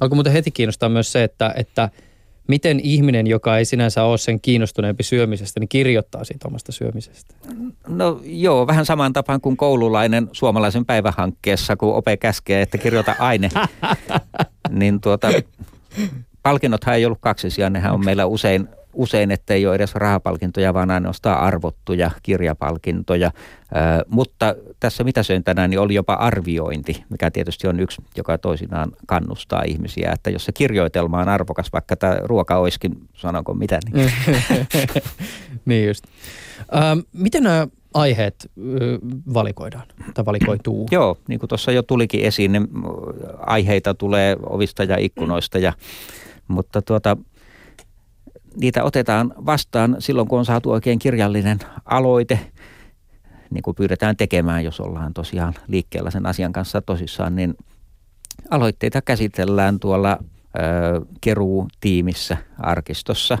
Alkoi muuten heti kiinnostaa myös se, että, että – miten ihminen, joka ei sinänsä ole sen kiinnostuneempi syömisestä, niin kirjoittaa siitä omasta syömisestä? No joo, vähän samaan tapaan kuin koululainen suomalaisen päivähankkeessa, kun ope käskee, että kirjoita aine. [laughs] niin tuota, palkinnothan ei ollut kaksisia, nehän on meillä usein usein, ettei ole edes rahapalkintoja, vaan ainoastaan arvottuja kirjapalkintoja. Ö, mutta tässä mitä söin tänään, niin oli jopa arviointi, mikä tietysti on yksi, joka toisinaan kannustaa ihmisiä. Että jos se kirjoitelma on arvokas, vaikka tämä ruoka olisikin, sanonko mitä. Niin, [laughs] niin just. Ö, miten nämä aiheet valikoidaan tai valikoituu? [clears throat] Joo, niin kuin tuossa jo tulikin esiin, niin aiheita tulee ovista ja ikkunoista, ja, mutta tuota, niitä otetaan vastaan silloin, kun on saatu oikein kirjallinen aloite, niin kuin pyydetään tekemään, jos ollaan tosiaan liikkeellä sen asian kanssa tosissaan, niin aloitteita käsitellään tuolla ö, keruutiimissä arkistossa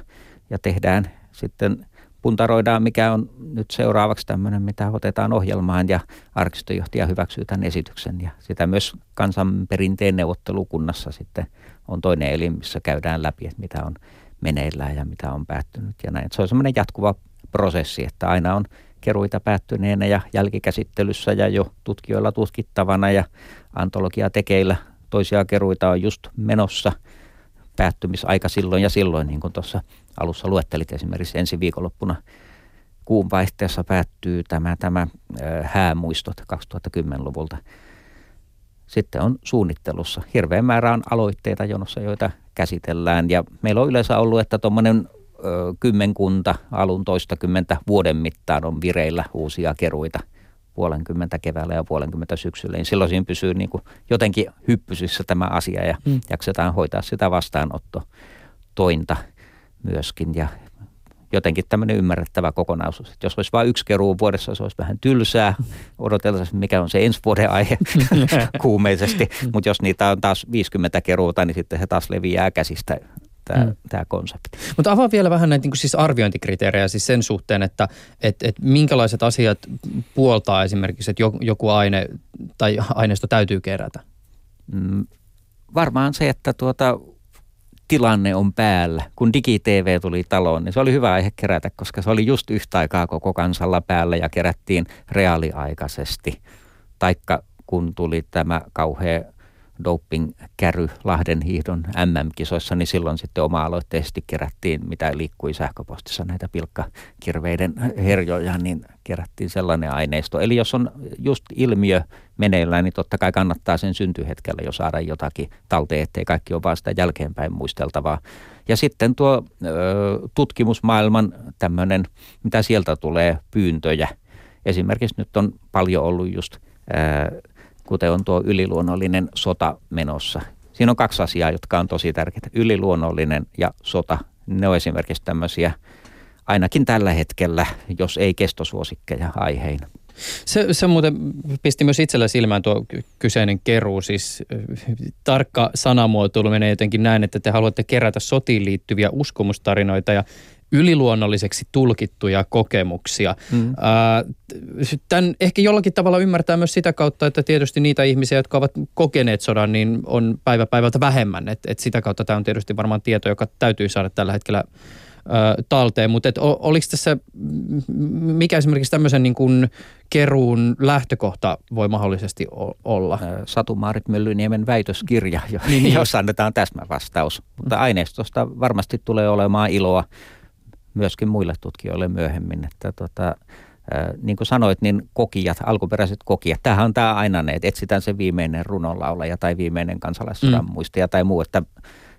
ja tehdään sitten puntaroidaan, mikä on nyt seuraavaksi tämmöinen, mitä otetaan ohjelmaan ja arkistojohtaja hyväksyy tämän esityksen ja sitä myös kansanperinteen neuvottelukunnassa sitten on toinen elin, missä käydään läpi, että mitä on meneillään ja mitä on päättynyt ja näin. Se on semmoinen jatkuva prosessi, että aina on keruita päättyneenä ja jälkikäsittelyssä ja jo tutkijoilla tutkittavana ja antologia tekeillä. Toisia keruita on just menossa päättymisaika silloin ja silloin, niin kuin tuossa alussa luettelit esimerkiksi ensi viikonloppuna kuun vaihteessa päättyy tämä, tämä häämuistot 2010-luvulta. Sitten on suunnittelussa. Hirveän määrä on aloitteita jonossa, joita käsitellään. Ja meillä on yleensä ollut, että tuommoinen kymmenkunta alun toistakymmentä vuoden mittaan on vireillä uusia keruita puolenkymmentä keväällä ja puolenkymmentä syksyllä, niin silloin siinä pysyy niin kuin jotenkin hyppysissä tämä asia ja mm. jaksetaan hoitaa sitä vastaanotto tointa myöskin ja jotenkin tämmöinen ymmärrettävä kokonaisuus. Että jos olisi vain yksi keruu vuodessa, se olisi vähän tylsää. Odoteltaisiin, mikä on se ensi vuoden aihe [laughs] kuumeisesti. Mutta jos niitä on taas 50 keruuta, niin sitten se taas leviää käsistä tämä, mm. tämä konsepti. Mutta avaa vielä vähän näitä niin siis arviointikriteerejä siis sen suhteen, että et, et minkälaiset asiat puoltaa esimerkiksi, että joku aine tai aineisto täytyy kerätä? Mm, varmaan se, että tuota, tilanne on päällä. Kun DigiTV tuli taloon, niin se oli hyvä aihe kerätä, koska se oli just yhtä aikaa koko kansalla päällä ja kerättiin reaaliaikaisesti. Taikka kun tuli tämä kauhea doping-käry Lahden hiihdon MM-kisoissa, niin silloin sitten oma-aloitteisesti kerättiin, mitä liikkui sähköpostissa näitä pilkkakirveiden herjoja, niin kerättiin sellainen aineisto. Eli jos on just ilmiö meneillään, niin totta kai kannattaa sen syntyhetkellä jo saada jotakin talteen, ettei kaikki ole vaan sitä jälkeenpäin muisteltavaa. Ja sitten tuo ö, tutkimusmaailman tämmöinen, mitä sieltä tulee, pyyntöjä. Esimerkiksi nyt on paljon ollut just kuten on tuo yliluonnollinen sota menossa. Siinä on kaksi asiaa, jotka on tosi tärkeitä. Yliluonnollinen ja sota. Ne on esimerkiksi tämmöisiä, ainakin tällä hetkellä, jos ei kestosuosikkeja aiheina. Se, se muuten pisti myös itsellä silmään tuo kyseinen keruu. Siis tarkka sanamuotoilu menee jotenkin näin, että te haluatte kerätä sotiin liittyviä uskomustarinoita ja yliluonnolliseksi tulkittuja kokemuksia. Mm. Tämän ehkä jollakin tavalla ymmärtää myös sitä kautta, että tietysti niitä ihmisiä, jotka ovat kokeneet sodan, niin on päivä päivältä vähemmän. Et, et sitä kautta tämä on tietysti varmaan tieto, joka täytyy saada tällä hetkellä talteen, mutta oliko tässä, mikä esimerkiksi tämmöisen niin kuin keruun lähtökohta voi mahdollisesti olla? Satu-Maarit Myllyniemen väitöskirja, niin, niin. jossa annetaan täsmävastaus. Mutta aineistosta varmasti tulee olemaan iloa myöskin muille tutkijoille myöhemmin. Että tota, niin kuin sanoit, niin kokijat, alkuperäiset kokijat, tämähän on tämä aina ne, että etsitään se viimeinen runonlaulaja tai viimeinen kansalaissodan mm. muistia tai muu, että,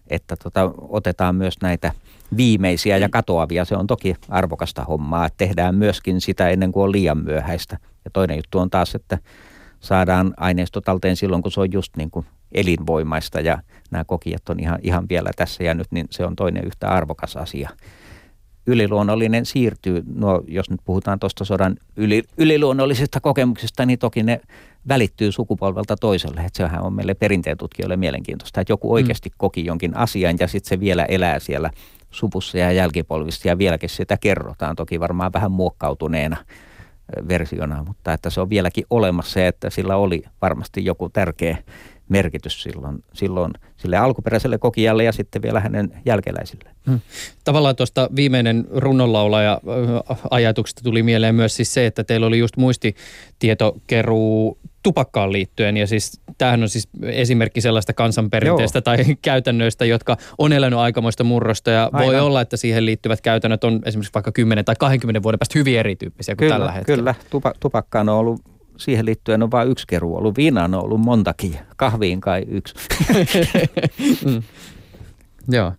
että tota, otetaan myös näitä viimeisiä ja katoavia. Se on toki arvokasta hommaa, että tehdään myöskin sitä ennen kuin on liian myöhäistä. Ja toinen juttu on taas, että saadaan aineisto talteen silloin, kun se on just niin kuin elinvoimaista ja nämä kokijat on ihan, ihan vielä tässä ja nyt, niin se on toinen yhtä arvokas asia. Yliluonnollinen siirtyy, no jos nyt puhutaan tuosta sodan yli, yliluonnollisista kokemuksista, niin toki ne välittyy sukupolvelta toiselle. Että sehän on meille perinteen tutkijoille mielenkiintoista, että joku mm. oikeasti koki jonkin asian ja sitten se vielä elää siellä supussa ja jälkipolvissa ja vieläkin sitä kerrotaan, toki varmaan vähän muokkautuneena versiona, mutta että se on vieläkin olemassa ja että sillä oli varmasti joku tärkeä merkitys silloin, silloin sille alkuperäiselle kokijalle ja sitten vielä hänen jälkeläisille. Hmm. Tavallaan tuosta viimeinen runnonlaulaja ajatuksesta tuli mieleen myös siis se, että teillä oli just muistitietokeruu tupakkaan liittyen. Ja siis tämähän on siis esimerkki sellaista kansanperinteestä Joo. tai [laughs] käytännöistä, jotka on elänyt aikamoista murrosta. Ja Aivan. voi olla, että siihen liittyvät käytännöt on esimerkiksi vaikka 10 tai 20 vuoden päästä hyvin erityyppisiä kuin kyllä, tällä hetkellä. Kyllä, Tupa, tupakkaan on ollut siihen liittyen on vain yksi keruu ollut. Viinaan on ollut montakin, kahviin kai yksi. [laughs] mm. Joo.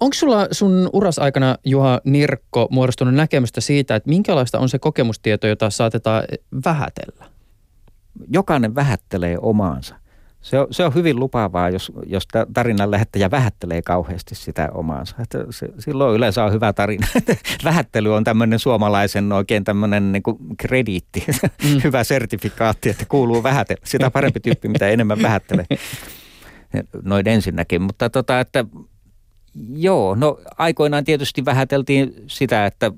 Onko sulla sun uras aikana, Juha Nirkko, muodostunut näkemystä siitä, että minkälaista on se kokemustieto, jota saatetaan vähätellä? Jokainen vähättelee omaansa. Se on, se on hyvin lupaavaa, jos, jos tarinan lähettäjä vähättelee kauheasti sitä omaansa. Että se, silloin yleensä on hyvä tarina. [laughs] Vähättely on tämmöinen suomalaisen oikein tämmöinen niin kuin krediitti, mm. [laughs] hyvä sertifikaatti, että kuuluu vähätellä. Sitä parempi tyyppi, mitä enemmän vähättelee. Noin ensinnäkin, mutta tota, että joo, no aikoinaan tietysti vähäteltiin sitä, että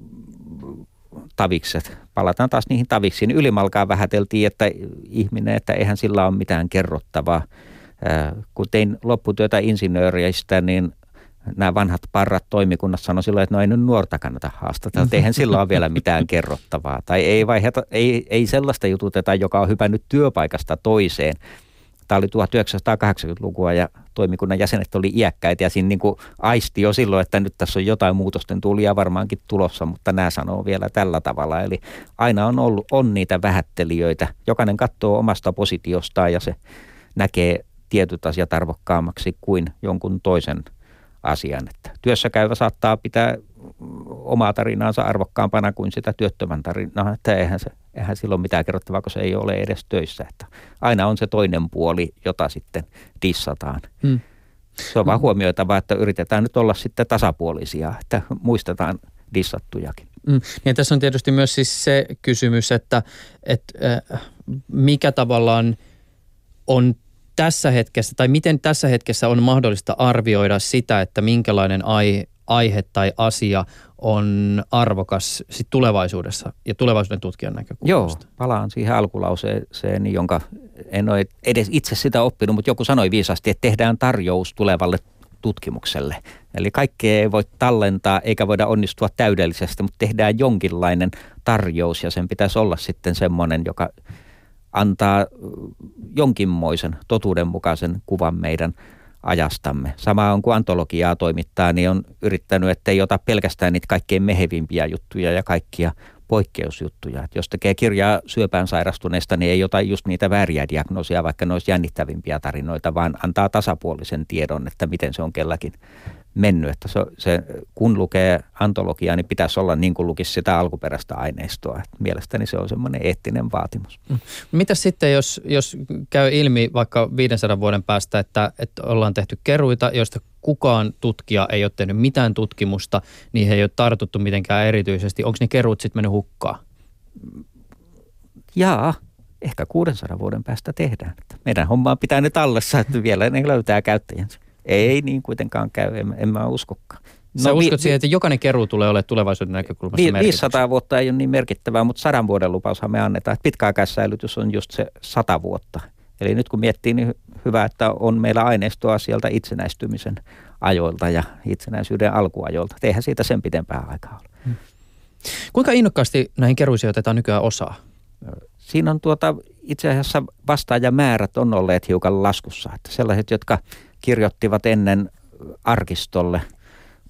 tavikset. Palataan taas niihin taviksiin. Ylimalkaan vähäteltiin, että ihminen, että eihän sillä ole mitään kerrottavaa. Kun tein lopputyötä insinööriistä, niin nämä vanhat parrat toimikunnassa sanoi silloin, että no ei nyt nuorta kannata haastatella, että eihän sillä ole vielä mitään kerrottavaa. Tai ei, vaiheta, ei, ei sellaista jututeta, joka on hypännyt työpaikasta toiseen, Tämä oli 1980-lukua ja toimikunnan jäsenet oli iäkkäitä ja siinä niin kuin aisti jo silloin, että nyt tässä on jotain muutosten tulia varmaankin tulossa, mutta nämä sanoo vielä tällä tavalla. Eli aina on ollut on niitä vähättelijöitä. Jokainen katsoo omasta positiostaan ja se näkee tietyt asiat arvokkaammaksi kuin jonkun toisen asian. Että työssä käyvä saattaa pitää omaa tarinaansa arvokkaampana kuin sitä työttömän tarinaa, että eihän, se, eihän silloin mitään kerrottavaa, kun se ei ole edes töissä. Että aina on se toinen puoli, jota sitten dissataan. Hmm. Se on vaan huomioitava, että yritetään nyt olla sitten tasapuolisia, että muistetaan dissattujakin. Mm. Ja tässä on tietysti myös siis se kysymys, että, että äh, mikä tavallaan on tässä hetkessä, tai miten tässä hetkessä on mahdollista arvioida sitä, että minkälainen aihe, aihe tai asia on arvokas sit tulevaisuudessa ja tulevaisuuden tutkijan näkökulmasta. Joo, palaan siihen alkulauseeseen, jonka en ole edes itse sitä oppinut, mutta joku sanoi viisasti, että tehdään tarjous tulevalle tutkimukselle. Eli kaikkea ei voi tallentaa eikä voida onnistua täydellisesti, mutta tehdään jonkinlainen tarjous ja sen pitäisi olla sitten semmoinen, joka antaa jonkinmoisen totuudenmukaisen kuvan meidän ajastamme. Sama on kuin antologiaa toimittaa, niin on yrittänyt, että ei ota pelkästään niitä kaikkein mehevimpiä juttuja ja kaikkia poikkeusjuttuja. Et jos tekee kirjaa syöpään sairastuneesta, niin ei ota just niitä vääriä diagnoosia, vaikka ne olisi jännittävimpiä tarinoita, vaan antaa tasapuolisen tiedon, että miten se on kelläkin mennyt. Että se, se, kun lukee antologiaa, niin pitäisi olla niin kuin lukisi sitä alkuperäistä aineistoa. Että mielestäni se on semmoinen eettinen vaatimus. Mm. Mitä sitten, jos, jos käy ilmi vaikka 500 vuoden päästä, että, että ollaan tehty keruita, joista kukaan tutkija ei ole tehnyt mitään tutkimusta, niin he ei ole tartuttu mitenkään erityisesti. Onko ne keruut sitten mennyt hukkaan? Jaa, ehkä 600 vuoden päästä tehdään. Meidän hommaa pitää nyt allessa, että vielä ne löytää käyttäjänsä. Ei niin kuitenkaan käy, en, en mä uskokaan. Sä no, uskot vi- siihen, että jokainen keruu tulee olemaan tulevaisuuden näkökulmasta vi- 500 vuotta ei ole niin merkittävää, mutta sadan vuoden lupaushan me annetaan. Että pitkäaikaissäilytys on just se sata vuotta. Eli nyt kun miettii, niin hyvä, että on meillä aineistoa sieltä itsenäistymisen ajoilta ja itsenäisyyden alkuajoilta. Eihän siitä sen pitempää aikaa ole. Hmm. Kuinka innokkaasti näihin keruisiin otetaan nykyään osaa? Siinä on tuota, itse asiassa vastaajamäärät on olleet hiukan laskussa. Että sellaiset, jotka kirjoittivat ennen arkistolle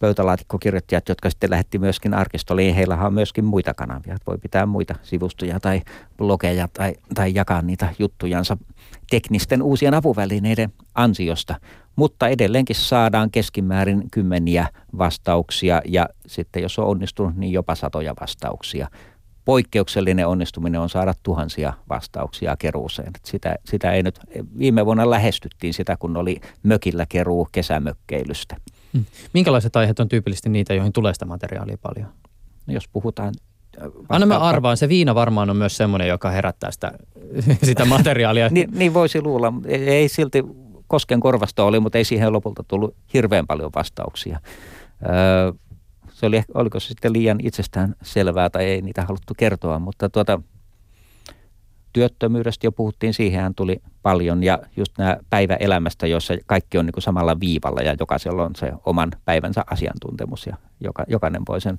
pöytälaatikkokirjoittajat, jotka sitten lähetti myöskin arkistolle, niin heillä on myöskin muita kanavia. Voi pitää muita sivustoja tai blogeja tai, tai jakaa niitä juttujansa teknisten uusien apuvälineiden ansiosta. Mutta edelleenkin saadaan keskimäärin kymmeniä vastauksia ja sitten jos on onnistunut, niin jopa satoja vastauksia poikkeuksellinen onnistuminen on saada tuhansia vastauksia keruuseen. Sitä, sitä ei nyt, viime vuonna lähestyttiin sitä, kun oli mökillä keruu kesämökkeilystä. Minkälaiset aiheet on tyypillisesti niitä, joihin tulee sitä materiaalia paljon? No jos puhutaan... äh, Anna mä vasta- arvaan, se viina varmaan on myös semmoinen, joka herättää sitä, [laughs] sitä materiaalia. Niin, niin voisi luulla, ei silti Kosken korvasta oli, mutta ei siihen lopulta tullut hirveän paljon vastauksia. Öö, se oli, oliko se sitten liian itsestään selvää tai ei niitä haluttu kertoa, mutta tuota, työttömyydestä jo puhuttiin, siihenhän tuli paljon ja just nämä päiväelämästä, jossa kaikki on niin kuin samalla viivalla ja jokaisella on se oman päivänsä asiantuntemus ja joka, jokainen voi sen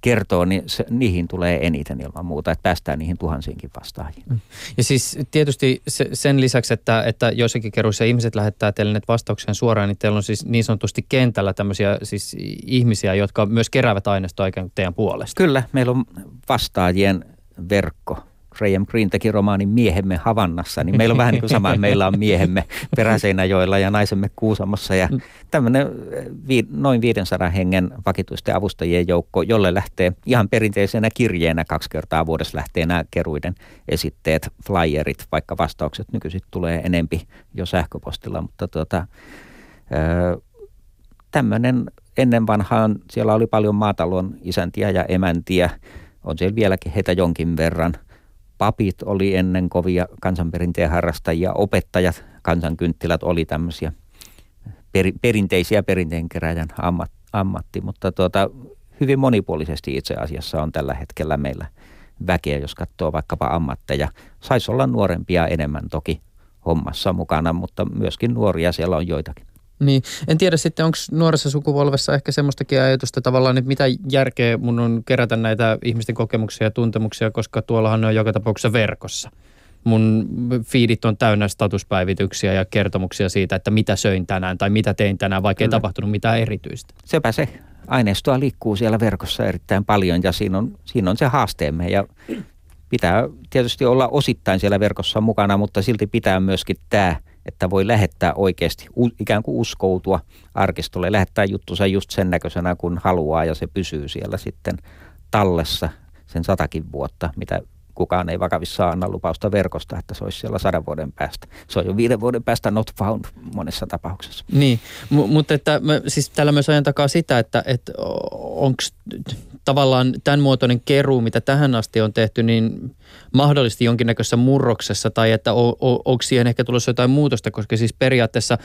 kertoa, niin se, niihin tulee eniten ilman muuta, että päästään niihin tuhansiinkin vastaajiin. Ja siis tietysti se, sen lisäksi, että, että joissakin keruissa ihmiset lähettää teille näitä vastauksia suoraan, niin teillä on siis niin sanotusti kentällä tämmöisiä siis ihmisiä, jotka myös keräävät aineistoa ikään kuin teidän puolesta. Kyllä, meillä on vastaajien verkko. Graham Greene teki romaanin Miehemme Havannassa, niin meillä on vähän niin kuin sama, meillä on miehemme Peräseinäjoella ja naisemme Kuusamossa ja tämmöinen vi, noin 500 hengen vakituisten avustajien joukko, jolle lähtee ihan perinteisenä kirjeenä kaksi kertaa vuodessa lähtee nämä keruiden esitteet, flyerit, vaikka vastaukset nykyisin tulee enempi jo sähköpostilla, mutta tuota, ö, tämmöinen ennen vanhaan, siellä oli paljon maatalon isäntiä ja emäntiä, on siellä vieläkin heitä jonkin verran. Papit oli ennen kovia kansanperinteen harrastajia, opettajat, kansankynttilät oli tämmöisiä per, perinteisiä perinteenkeräjän ammat, ammatti, mutta tuota, hyvin monipuolisesti itse asiassa on tällä hetkellä meillä väkeä, jos katsoo vaikkapa ammatteja. Saisi olla nuorempia enemmän toki hommassa mukana, mutta myöskin nuoria siellä on joitakin. Niin, en tiedä sitten, onko nuoressa sukupolvessa ehkä semmoistakin ajatusta tavallaan, että mitä järkeä mun on kerätä näitä ihmisten kokemuksia ja tuntemuksia, koska tuollahan ne on joka tapauksessa verkossa. Mun fiidit on täynnä statuspäivityksiä ja kertomuksia siitä, että mitä söin tänään tai mitä tein tänään, vaikka ei Kyllä. tapahtunut mitään erityistä. Sepä se. Aineistoa liikkuu siellä verkossa erittäin paljon ja siinä on, siinä on se haasteemme ja pitää tietysti olla osittain siellä verkossa mukana, mutta silti pitää myöskin tämä, että voi lähettää oikeasti ikään kuin uskoutua arkistolle, lähettää juttunsa just sen näköisenä kun haluaa ja se pysyy siellä sitten tallessa sen satakin vuotta, mitä kukaan ei vakavissaan anna lupausta verkosta, että se olisi siellä sadan vuoden päästä. Se on jo viiden vuoden päästä not found monessa tapauksessa. Niin, M- mutta että mä, siis tällä myös ajan takaa sitä, että, että onko tavallaan tämän muotoinen keruu, mitä tähän asti on tehty, niin mahdollisesti jonkinnäköisessä murroksessa tai että o, o, onko siihen ehkä tulossa jotain muutosta, koska siis periaatteessa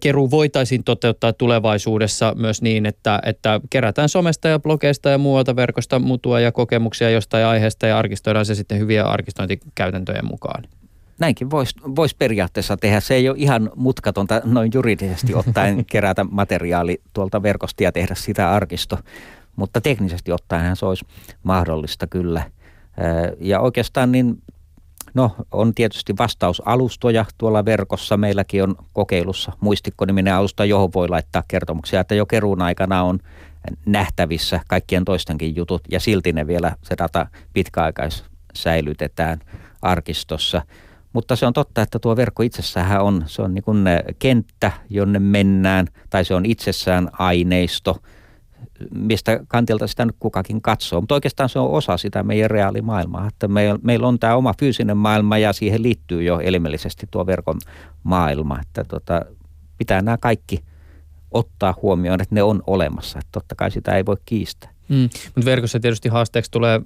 keruu voitaisiin toteuttaa tulevaisuudessa myös niin, että, että kerätään somesta ja blogeista ja muualta verkosta mutua ja kokemuksia jostain aiheesta ja arkistoidaan se sitten hyviä arkistointikäytäntöjen mukaan. näinkin voisi vois periaatteessa tehdä. Se ei ole ihan mutkatonta noin juridisesti ottaen [laughs] kerätä materiaali tuolta verkosta ja tehdä sitä arkisto. Mutta teknisesti ottaen se olisi mahdollista kyllä. Ja oikeastaan niin, no on tietysti vastausalustoja tuolla verkossa. Meilläkin on kokeilussa muistikkoniminen alusta, johon voi laittaa kertomuksia, että jo keruun aikana on nähtävissä kaikkien toistenkin jutut ja silti ne vielä se data pitkäaikais säilytetään arkistossa. Mutta se on totta, että tuo verkko itsessään on, se on niin kuin kenttä, jonne mennään, tai se on itsessään aineisto, mistä kantilta sitä nyt kukakin katsoo. Mutta oikeastaan se on osa sitä meidän reaalimaailmaa, että meillä, meillä on tämä oma fyysinen maailma ja siihen liittyy jo elimellisesti tuo verkon maailma, että tota, pitää nämä kaikki ottaa huomioon, että ne on olemassa. Että totta kai sitä ei voi kiistää. Mm. Mutta verkossa tietysti haasteeksi tulee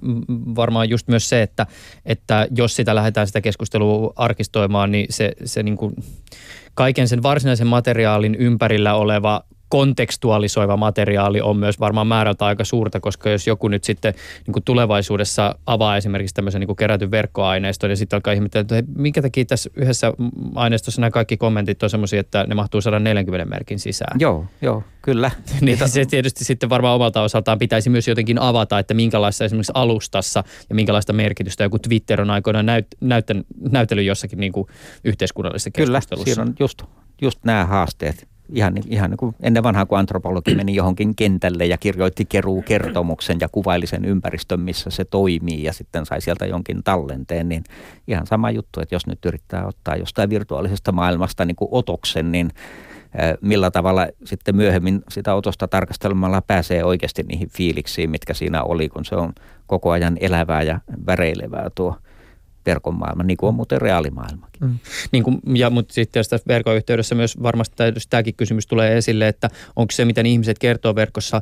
varmaan just myös se, että, että jos sitä lähdetään sitä keskustelua arkistoimaan, niin se, se niin kuin kaiken sen varsinaisen materiaalin ympärillä oleva kontekstualisoiva materiaali on myös varmaan määrältä aika suurta, koska jos joku nyt sitten niin kuin tulevaisuudessa avaa esimerkiksi tämmöisen niin kuin kerätyn verkkoaineiston ja sitten alkaa ihmetellä, että minkä takia tässä yhdessä aineistossa nämä kaikki kommentit on semmoisia, että ne mahtuu 140 merkin sisään. Joo, joo, kyllä. [laughs] Niin se tietysti sitten varmaan omalta osaltaan pitäisi myös jotenkin avata, että minkälaista esimerkiksi alustassa ja minkälaista merkitystä joku Twitter on aikoinaan näyt, näytän, näytellyt jossakin niin kuin yhteiskunnallisessa Kyllä, keskustelussa. siinä on just, just nämä haasteet. Ihan, niin- ihan niin kuin ennen vanhaa, kun antropologi meni johonkin kentälle ja kirjoitti keruu kertomuksen ja kuvaili sen ympäristön, missä se toimii ja sitten sai sieltä jonkin tallenteen, niin ihan sama juttu, että jos nyt yrittää ottaa jostain virtuaalisesta maailmasta niin kuin otoksen, niin millä tavalla sitten myöhemmin sitä otosta tarkastelemalla pääsee oikeasti niihin fiiliksiin, mitkä siinä oli, kun se on koko ajan elävää ja väreilevää tuo verkon maailma, niin kuin on muuten reaalimaailmakin. Mm. Niin kuin, ja, mutta sitten tässä verkon yhteydessä myös varmasti tämäkin kysymys tulee esille, että onko se, miten ihmiset kertoo verkossa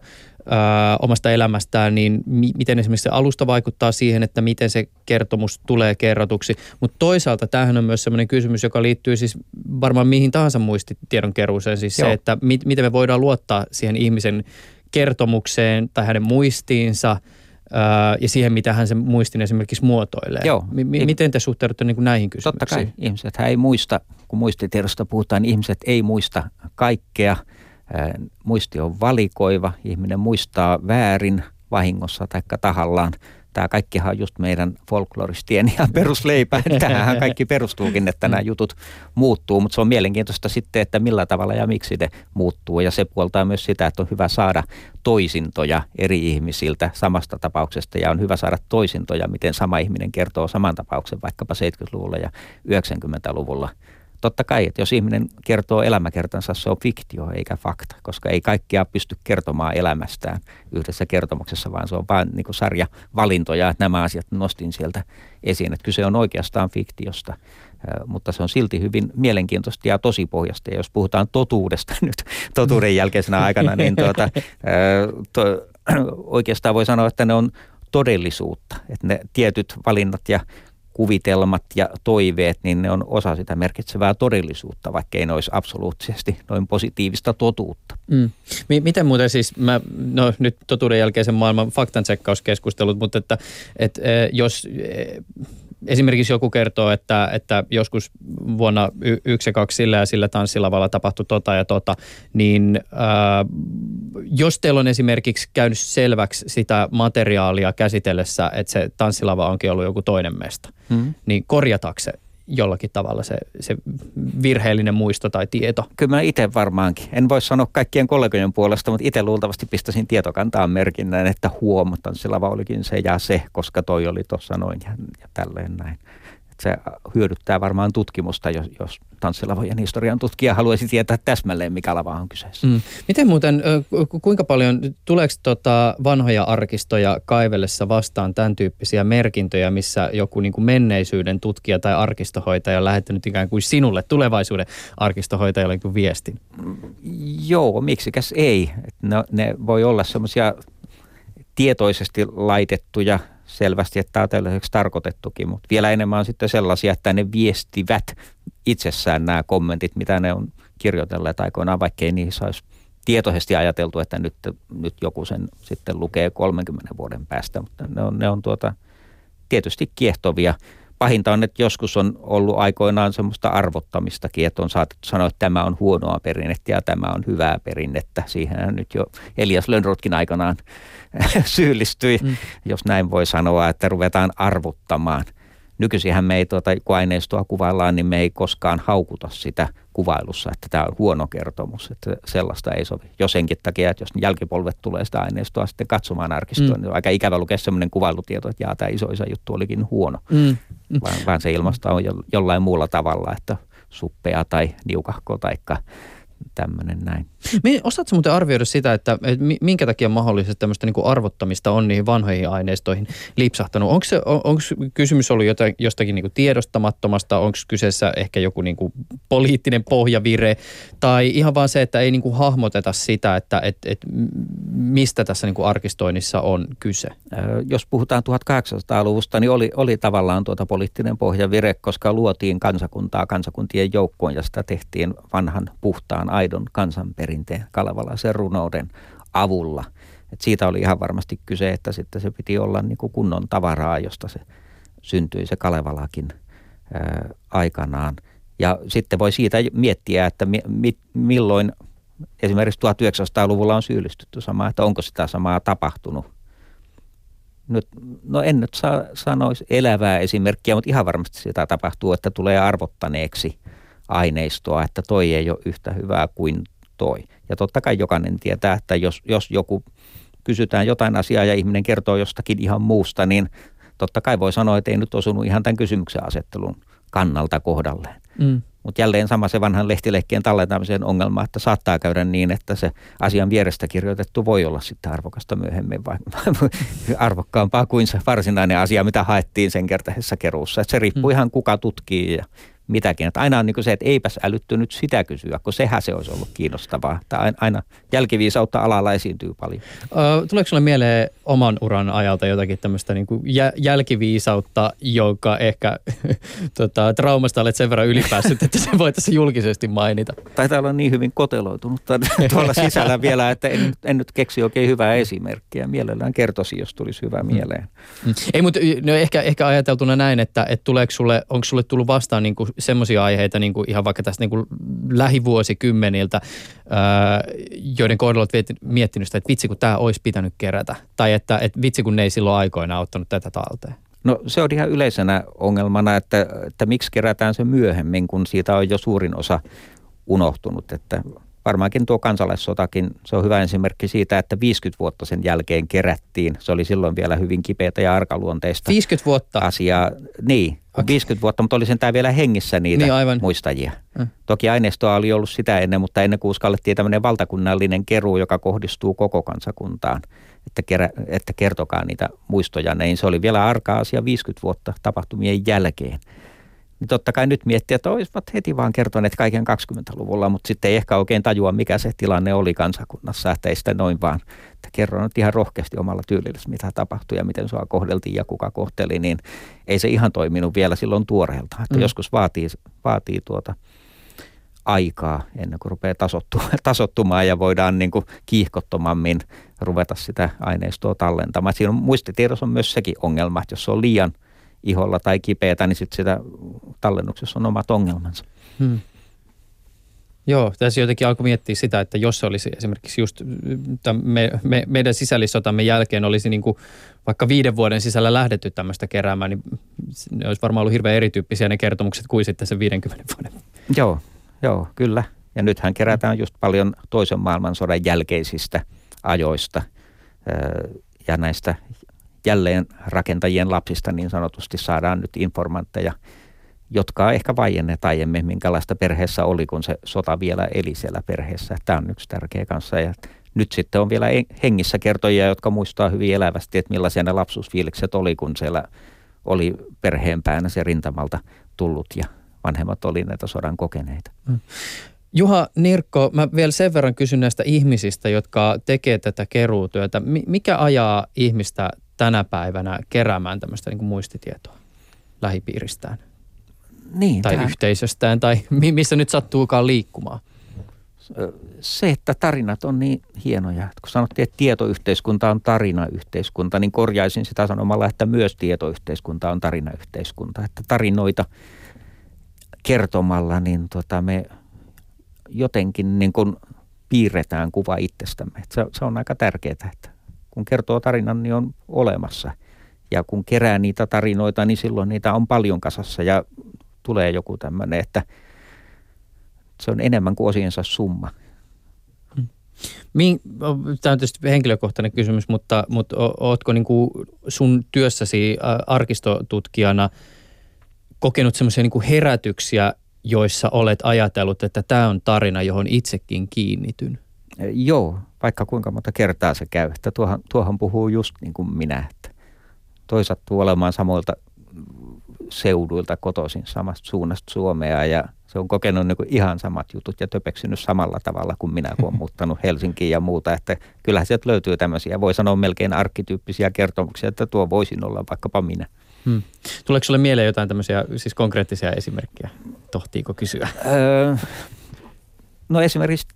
ää, omasta elämästään, niin mi- miten esimerkiksi se alusta vaikuttaa siihen, että miten se kertomus tulee kerrotuksi. Mutta toisaalta tämähän on myös sellainen kysymys, joka liittyy siis varmaan mihin tahansa muistitiedon keruuseen, siis Joo. se, että mi- miten me voidaan luottaa siihen ihmisen kertomukseen tai hänen muistiinsa – ja siihen, mitä hän sen muistin esimerkiksi muotoilee. Joo. M- m- miten te suhtaudutte niin kuin näihin kysymyksiin? Totta kai. Ihmiset ei muista, kun muistitiedosta puhutaan, niin ihmiset ei muista kaikkea. Muisti on valikoiva. Ihminen muistaa väärin vahingossa tai tahallaan tämä kaikkihan on just meidän folkloristien ja perusleipä. [laughs] Tähän kaikki perustuukin, että nämä jutut muuttuu, mutta se on mielenkiintoista sitten, että millä tavalla ja miksi ne muuttuu. Ja se puoltaa myös sitä, että on hyvä saada toisintoja eri ihmisiltä samasta tapauksesta ja on hyvä saada toisintoja, miten sama ihminen kertoo saman tapauksen vaikkapa 70-luvulla ja 90-luvulla – totta kai, että jos ihminen kertoo elämäkertansa, se on fiktio eikä fakta, koska ei kaikkia pysty kertomaan elämästään yhdessä kertomuksessa, vaan se on vain niin sarja valintoja, että nämä asiat nostin sieltä esiin. Että kyse on oikeastaan fiktiosta, mutta se on silti hyvin mielenkiintoista ja tosipohjasta. Ja jos puhutaan totuudesta [laughs] nyt totuuden jälkeisenä aikana, niin tuota, to, [clears throat] oikeastaan voi sanoa, että ne on todellisuutta. Että ne tietyt valinnat ja kuvitelmat ja toiveet, niin ne on osa sitä merkitsevää todellisuutta, vaikka ei ne olisi absoluuttisesti noin positiivista totuutta. Mm. Miten muuten siis, mä, no nyt totuuden jälkeisen maailman faktancheckauskeskustelut, mutta että, että jos esimerkiksi joku kertoo, että, että joskus vuonna yksi ja kaksi sillä ja sillä tanssilavalla tapahtui tota ja tota, niin ää, jos teillä on esimerkiksi käynyt selväksi sitä materiaalia käsitellessä, että se tanssilava onkin ollut joku toinen mesta, mm. niin korjataanko se jollakin tavalla se, se virheellinen muisto tai tieto? Kyllä mä itse varmaankin. En voi sanoa kaikkien kollegojen puolesta, mutta itse luultavasti pistäisin tietokantaan merkinnän, että huomataan, sillä olikin se ja se, koska toi oli tuossa noin ja, ja tälleen näin se hyödyttää varmaan tutkimusta, jos, jos tanssilavojen historian tutkija haluaisi tietää täsmälleen, mikä lava on kyseessä. Mm. Miten muuten, kuinka paljon, tuleeko tota vanhoja arkistoja kaivellessa vastaan tämän tyyppisiä merkintöjä, missä joku niin kuin menneisyyden tutkija tai arkistohoitaja on lähettänyt ikään kuin sinulle tulevaisuuden arkistohoitajalle niin viestin? Joo, miksikäs ei. Ne, ne voi olla semmoisia tietoisesti laitettuja selvästi, että tämä on tällaiseksi tarkoitettukin, mutta vielä enemmän on sitten sellaisia, että ne viestivät itsessään nämä kommentit, mitä ne on kirjoitelleet aikoinaan, vaikkei niissä olisi tietoisesti ajateltu, että nyt, nyt joku sen sitten lukee 30 vuoden päästä, mutta ne on, ne on tuota, tietysti kiehtovia. Pahinta on, että joskus on ollut aikoinaan semmoista arvottamistakin, että on saatettu sanoa, että tämä on huonoa perinnettä ja tämä on hyvää perinnettä. Siihen nyt jo Elias Lönnrotkin aikanaan [laughs] syyllistyi, mm. jos näin voi sanoa, että ruvetaan arvottamaan. Nykyisinhän me ei, tuota, kun aineistoa kuvaillaan, niin me ei koskaan haukuta sitä kuvailussa, että tämä on huono kertomus, että sellaista ei sovi. Jo senkin takia, että jos jälkipolvet tulee sitä aineistoa sitten katsomaan arkistoon, mm. niin on aika ikävä lukea sellainen kuvailutieto, että jaa, tämä isoisa juttu olikin huono. Mm. Vaan, vaan se ilmasta on jollain muulla tavalla, että suppea tai niukahko tai tämmöinen näin. Osaatko muuten arvioida sitä, että, minkä takia mahdollisesti tämmöistä niin arvottamista on niihin vanhoihin aineistoihin lipsahtanut? Onko, se, on, onko kysymys ollut jotain, jostakin niin tiedostamattomasta, onko kyseessä ehkä joku niin poliittinen pohjavire tai ihan vaan se, että ei niin hahmoteta sitä, että et, et, mistä tässä niin arkistoinnissa on kyse? Jos puhutaan 1800-luvusta, niin oli, oli tavallaan tuota poliittinen pohjavire, koska luotiin kansakuntaa kansakuntien joukkoon ja sitä tehtiin vanhan puhtaan aidon kansanperinteen perinteen kalevalaisen runouden avulla. Et siitä oli ihan varmasti kyse, että sitten se piti olla niin kuin kunnon tavaraa, josta se syntyi se Kalevalakin ää, aikanaan. Ja sitten voi siitä miettiä, että mi, mi, milloin esimerkiksi 1900-luvulla on syyllistytty samaan, että onko sitä samaa tapahtunut. Nyt, no en nyt sa, sanoisi elävää esimerkkiä, mutta ihan varmasti sitä tapahtuu, että tulee arvottaneeksi aineistoa, että toi ei ole yhtä hyvää kuin toi. Ja totta kai jokainen tietää, että jos, jos joku kysytään jotain asiaa ja ihminen kertoo jostakin ihan muusta, niin totta kai voi sanoa, että ei nyt osunut ihan tämän kysymyksen asettelun kannalta kohdalleen. Mm. Mutta jälleen sama se vanhan lehtileikkien tallentamisen ongelma, että saattaa käydä niin, että se asian vierestä kirjoitettu voi olla sitten arvokasta myöhemmin, vai [laughs] arvokkaampaa kuin se varsinainen asia, mitä haettiin sen kertaisessa keruussa. Et se riippuu mm. ihan kuka tutkii ja mitäkin. Että aina on niin se, että eipäs älyttynyt sitä kysyä, kun sehän se olisi ollut kiinnostavaa. Että aina jälkiviisautta alalla esiintyy paljon. Ö, tuleeko sinulle mieleen oman uran ajalta jotakin tämmöistä niin kuin jälkiviisautta, joka ehkä [laughs] tota, traumasta olet sen verran ylipäässyt, että se voitaisiin julkisesti mainita? Taitaa olla niin hyvin koteloitunut tuolla sisällä vielä, että en, en nyt keksi oikein hyvää esimerkkiä. Mielellään kertoisi, jos tulisi hyvä mm. mieleen. Mm. Ei, mutta no ehkä, ehkä ajateltuna näin, että, että tuleeko sulle, onko sulle tullut vastaan niin kuin semmoisia aiheita niin kuin ihan vaikka tästä niin kuin lähivuosikymmeniltä, ää, joiden kohdalla olet miettinyt sitä, että vitsi kun tämä olisi pitänyt kerätä. Tai että, että vitsi kun ne ei silloin aikoina ottanut tätä talteen. No se on ihan yleisenä ongelmana, että, että miksi kerätään se myöhemmin, kun siitä on jo suurin osa unohtunut. Että varmaankin tuo kansalaissotakin, se on hyvä esimerkki siitä, että 50 vuotta sen jälkeen kerättiin. Se oli silloin vielä hyvin kipeätä ja arkaluonteista 50 vuotta? Asiaa. Niin, okay. 50 vuotta, mutta oli sentään vielä hengissä niitä niin, aivan. muistajia. Mm. Toki aineistoa oli ollut sitä ennen, mutta ennen kuin uskallettiin tämmöinen valtakunnallinen keruu, joka kohdistuu koko kansakuntaan, että, kerä, että kertokaa niitä muistoja, niin se oli vielä arka asia 50 vuotta tapahtumien jälkeen niin totta kai nyt miettiä, että olisivat heti vaan kertoneet kaiken 20-luvulla, mutta sitten ei ehkä oikein tajua, mikä se tilanne oli kansakunnassa, että ei sitä noin vaan, että kerron nyt ihan rohkeasti omalla tyylillä, mitä tapahtui ja miten sua kohdeltiin ja kuka kohteli, niin ei se ihan toiminut vielä silloin tuoreelta, että mm. joskus vaatii, vaatii tuota aikaa ennen kuin rupeaa tasottumaan, [laughs] tasottumaan ja voidaan niin kuin kiihkottomammin ruveta sitä aineistoa tallentamaan. Siinä on, muistitiedossa on myös sekin ongelma, että jos se on liian – iholla tai kipeätä, niin sitten sitä tallennuksessa on omat ongelmansa. Hmm. Joo, tässä jotenkin alkoi miettiä sitä, että jos se olisi esimerkiksi just me, me, meidän sisällissotamme jälkeen olisi niin kuin vaikka viiden vuoden sisällä lähdetty tämmöistä keräämään, niin ne olisi varmaan ollut hirveän erityyppisiä ne kertomukset kuin sitten se 50 vuoden. Joo, joo, kyllä. Ja nythän kerätään just paljon toisen maailmansodan jälkeisistä ajoista ja näistä jälleen rakentajien lapsista niin sanotusti saadaan nyt informantteja, jotka ehkä vaienneet aiemmin, minkälaista perheessä oli, kun se sota vielä eli siellä perheessä. Tämä on yksi tärkeä kanssa. Ja nyt sitten on vielä hengissä kertojia, jotka muistaa hyvin elävästi, että millaisia ne lapsuusfiilikset oli, kun siellä oli perheen päänä se rintamalta tullut ja vanhemmat oli näitä sodan kokeneita. Mm. Juha Nirkko, mä vielä sen verran kysyn näistä ihmisistä, jotka tekee tätä keruutyötä. Mikä ajaa ihmistä tänä päivänä keräämään tämmöistä niin muistitietoa lähipiiristään? Niin, tai tämän... yhteisöstään tai missä nyt sattuukaan liikkumaan? Se, että tarinat on niin hienoja. Kun sanottiin, että tietoyhteiskunta on tarinayhteiskunta, niin korjaisin sitä sanomalla, että myös tietoyhteiskunta on tarinayhteiskunta. Että tarinoita kertomalla niin tota me jotenkin niin kuin piirretään kuva itsestämme. Se, se on aika tärkeää, että kun kertoo tarinan, niin on olemassa. Ja kun kerää niitä tarinoita, niin silloin niitä on paljon kasassa ja tulee joku tämmöinen, että se on enemmän kuin osiensa summa. Min, tämä on tietysti henkilökohtainen kysymys, mutta, mutta ootko niin kuin sun työssäsi arkistotutkijana kokenut semmoisia niin herätyksiä, joissa olet ajatellut, että tämä on tarina, johon itsekin kiinnityn? Joo, vaikka kuinka monta kertaa se käy. Että tuohan, tuohan puhuu just niin kuin minä, että toi sattuu olemaan samoilta seuduilta kotoisin samasta suunnasta Suomea ja se on kokenut niin kuin ihan samat jutut ja töpeksynyt samalla tavalla kuin minä, kun on [laughs] muuttanut Helsinkiin ja muuta. Että kyllähän sieltä löytyy tämmöisiä, voi sanoa melkein arkkityyppisiä kertomuksia, että tuo voisin olla vaikkapa minä. Hmm. Tuleeko sinulle mieleen jotain tämmöisiä siis konkreettisia esimerkkejä? Tohtiiko kysyä? Öö, no esimerkiksi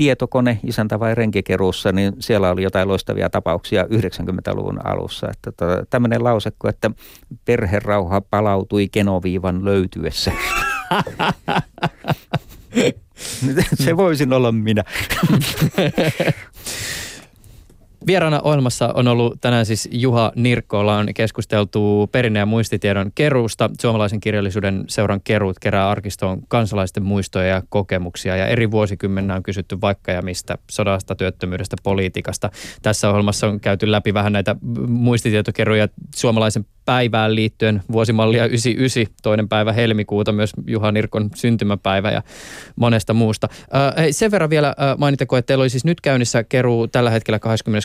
tietokone isäntä vai renkikeruussa, niin siellä oli jotain loistavia tapauksia 90-luvun alussa. Että tota, tämmöinen lausekko, että perherauha palautui kenoviivan löytyessä. [laughs] Se voisin olla minä. [laughs] Vieraana ohjelmassa on ollut tänään siis Juha Nirkko. Ollaan keskusteltu perinne- ja muistitiedon keruusta. Suomalaisen kirjallisuuden seuran keruut kerää arkistoon kansalaisten muistoja ja kokemuksia. Ja eri vuosikymmenä on kysytty vaikka ja mistä, sodasta, työttömyydestä, politiikasta. Tässä ohjelmassa on käyty läpi vähän näitä muistitietokeruja suomalaisen päivään liittyen vuosimallia 99, toinen päivä helmikuuta, myös Juha Nirkon syntymäpäivä ja monesta muusta. Äh, hei, sen verran vielä äh, mainittako, että teillä oli siis nyt käynnissä keruu tällä hetkellä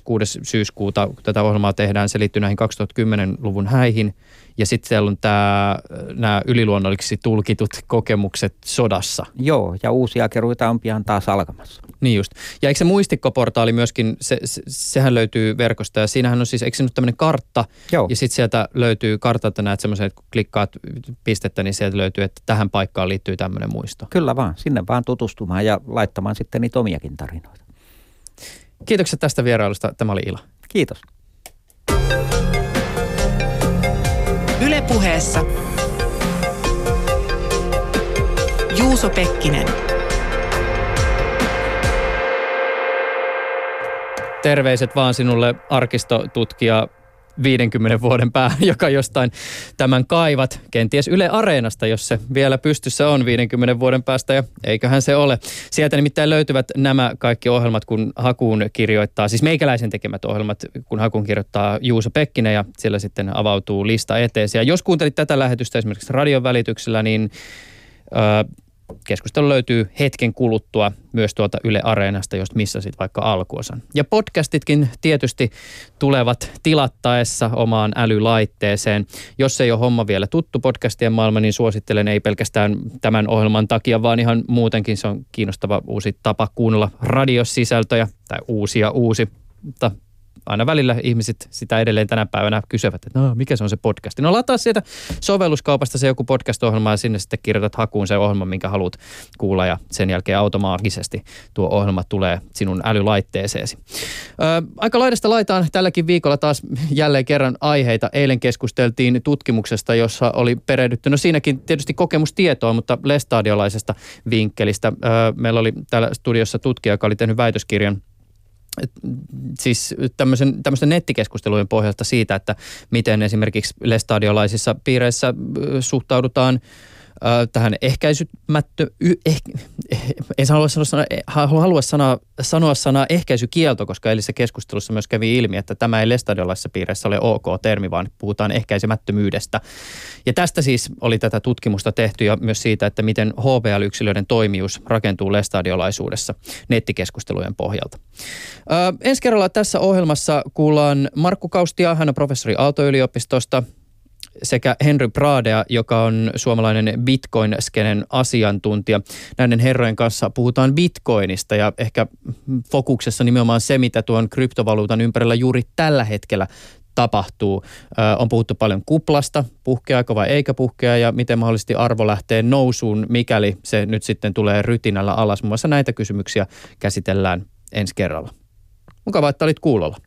26. syyskuuta, kun tätä ohjelmaa tehdään. Se liittyy näihin 2010-luvun häihin. Ja sitten siellä on nämä yliluonnollisiksi tulkitut kokemukset sodassa. Joo, ja uusia keruita on pian taas alkamassa. Niin just. Ja eikö se muistikkoportaali myöskin, se, se, sehän löytyy verkosta ja siinähän on siis, eikö se nyt tämmöinen kartta? Joo. Ja sitten sieltä löytyy kartalta näet semmoisen, että kun klikkaat pistettä, niin sieltä löytyy, että tähän paikkaan liittyy tämmöinen muisto. Kyllä vaan, sinne vaan tutustumaan ja laittamaan sitten niitä omiakin tarinoita. Kiitokset tästä vierailusta, tämä oli ilo. Kiitos. Ylepuheessa Juuso Pekkinen. Terveiset vaan sinulle arkistotutkija 50 vuoden päähän, [laughs] joka jostain tämän kaivat, kenties Yle Areenasta, jos se vielä pystyssä on 50 vuoden päästä ja eiköhän se ole. Sieltä nimittäin löytyvät nämä kaikki ohjelmat, kun hakuun kirjoittaa, siis meikäläisen tekemät ohjelmat, kun hakuun kirjoittaa Juuso Pekkinen ja siellä sitten avautuu lista eteesi. Ja jos kuuntelit tätä lähetystä esimerkiksi radion välityksellä, niin Keskustelu löytyy hetken kuluttua myös tuolta Yle Areenasta, jos missasit vaikka alkuosan. Ja podcastitkin tietysti tulevat tilattaessa omaan älylaitteeseen. Jos ei ole homma vielä tuttu podcastien maailma, niin suosittelen ei pelkästään tämän ohjelman takia, vaan ihan muutenkin se on kiinnostava uusi tapa kuunnella radiosisältöjä tai uusia uusi, mutta aina välillä ihmiset sitä edelleen tänä päivänä kysyvät, että no, mikä se on se podcast. No lataa sieltä sovelluskaupasta se joku podcast-ohjelma ja sinne sitten kirjoitat hakuun se ohjelma, minkä haluat kuulla ja sen jälkeen automaattisesti tuo ohjelma tulee sinun älylaitteeseesi. Ö, aika laidasta laitaan tälläkin viikolla taas jälleen kerran aiheita. Eilen keskusteltiin tutkimuksesta, jossa oli perehdytty, no siinäkin tietysti kokemustietoa, mutta lestadiolaisesta vinkkelistä. Ö, meillä oli täällä studiossa tutkija, joka oli tehnyt väitöskirjan siis tämmöisen, tämmöisten nettikeskustelujen pohjalta siitä, että miten esimerkiksi lestadiolaisissa piireissä suhtaudutaan tähän ehkäisymättö, eh, en halua sanoa, halua sanoa, sanoa sanaa ehkäisykielto, koska edellisessä keskustelussa myös kävi ilmi, että tämä ei lestadiolaisissa piireissä ole ok termi, vaan puhutaan ehkäisemättömyydestä. Ja tästä siis oli tätä tutkimusta tehty ja myös siitä, että miten HBL-yksilöiden toimijuus rakentuu lestadiolaisuudessa nettikeskustelujen pohjalta. Ö, ensi kerralla tässä ohjelmassa kuullaan Markku Kaustia, hän on professori Aalto-yliopistosta, sekä Henry Pradea, joka on suomalainen Bitcoin-skenen asiantuntija. Näiden herrojen kanssa puhutaan Bitcoinista ja ehkä fokuksessa nimenomaan se, mitä tuon kryptovaluutan ympärillä juuri tällä hetkellä tapahtuu. Ö, on puhuttu paljon kuplasta, puhkeako vai eikä puhkea ja miten mahdollisesti arvo lähtee nousuun, mikäli se nyt sitten tulee rytinällä alas. Muun muassa näitä kysymyksiä käsitellään ensi kerralla. Mukavaa, että olit kuulolla.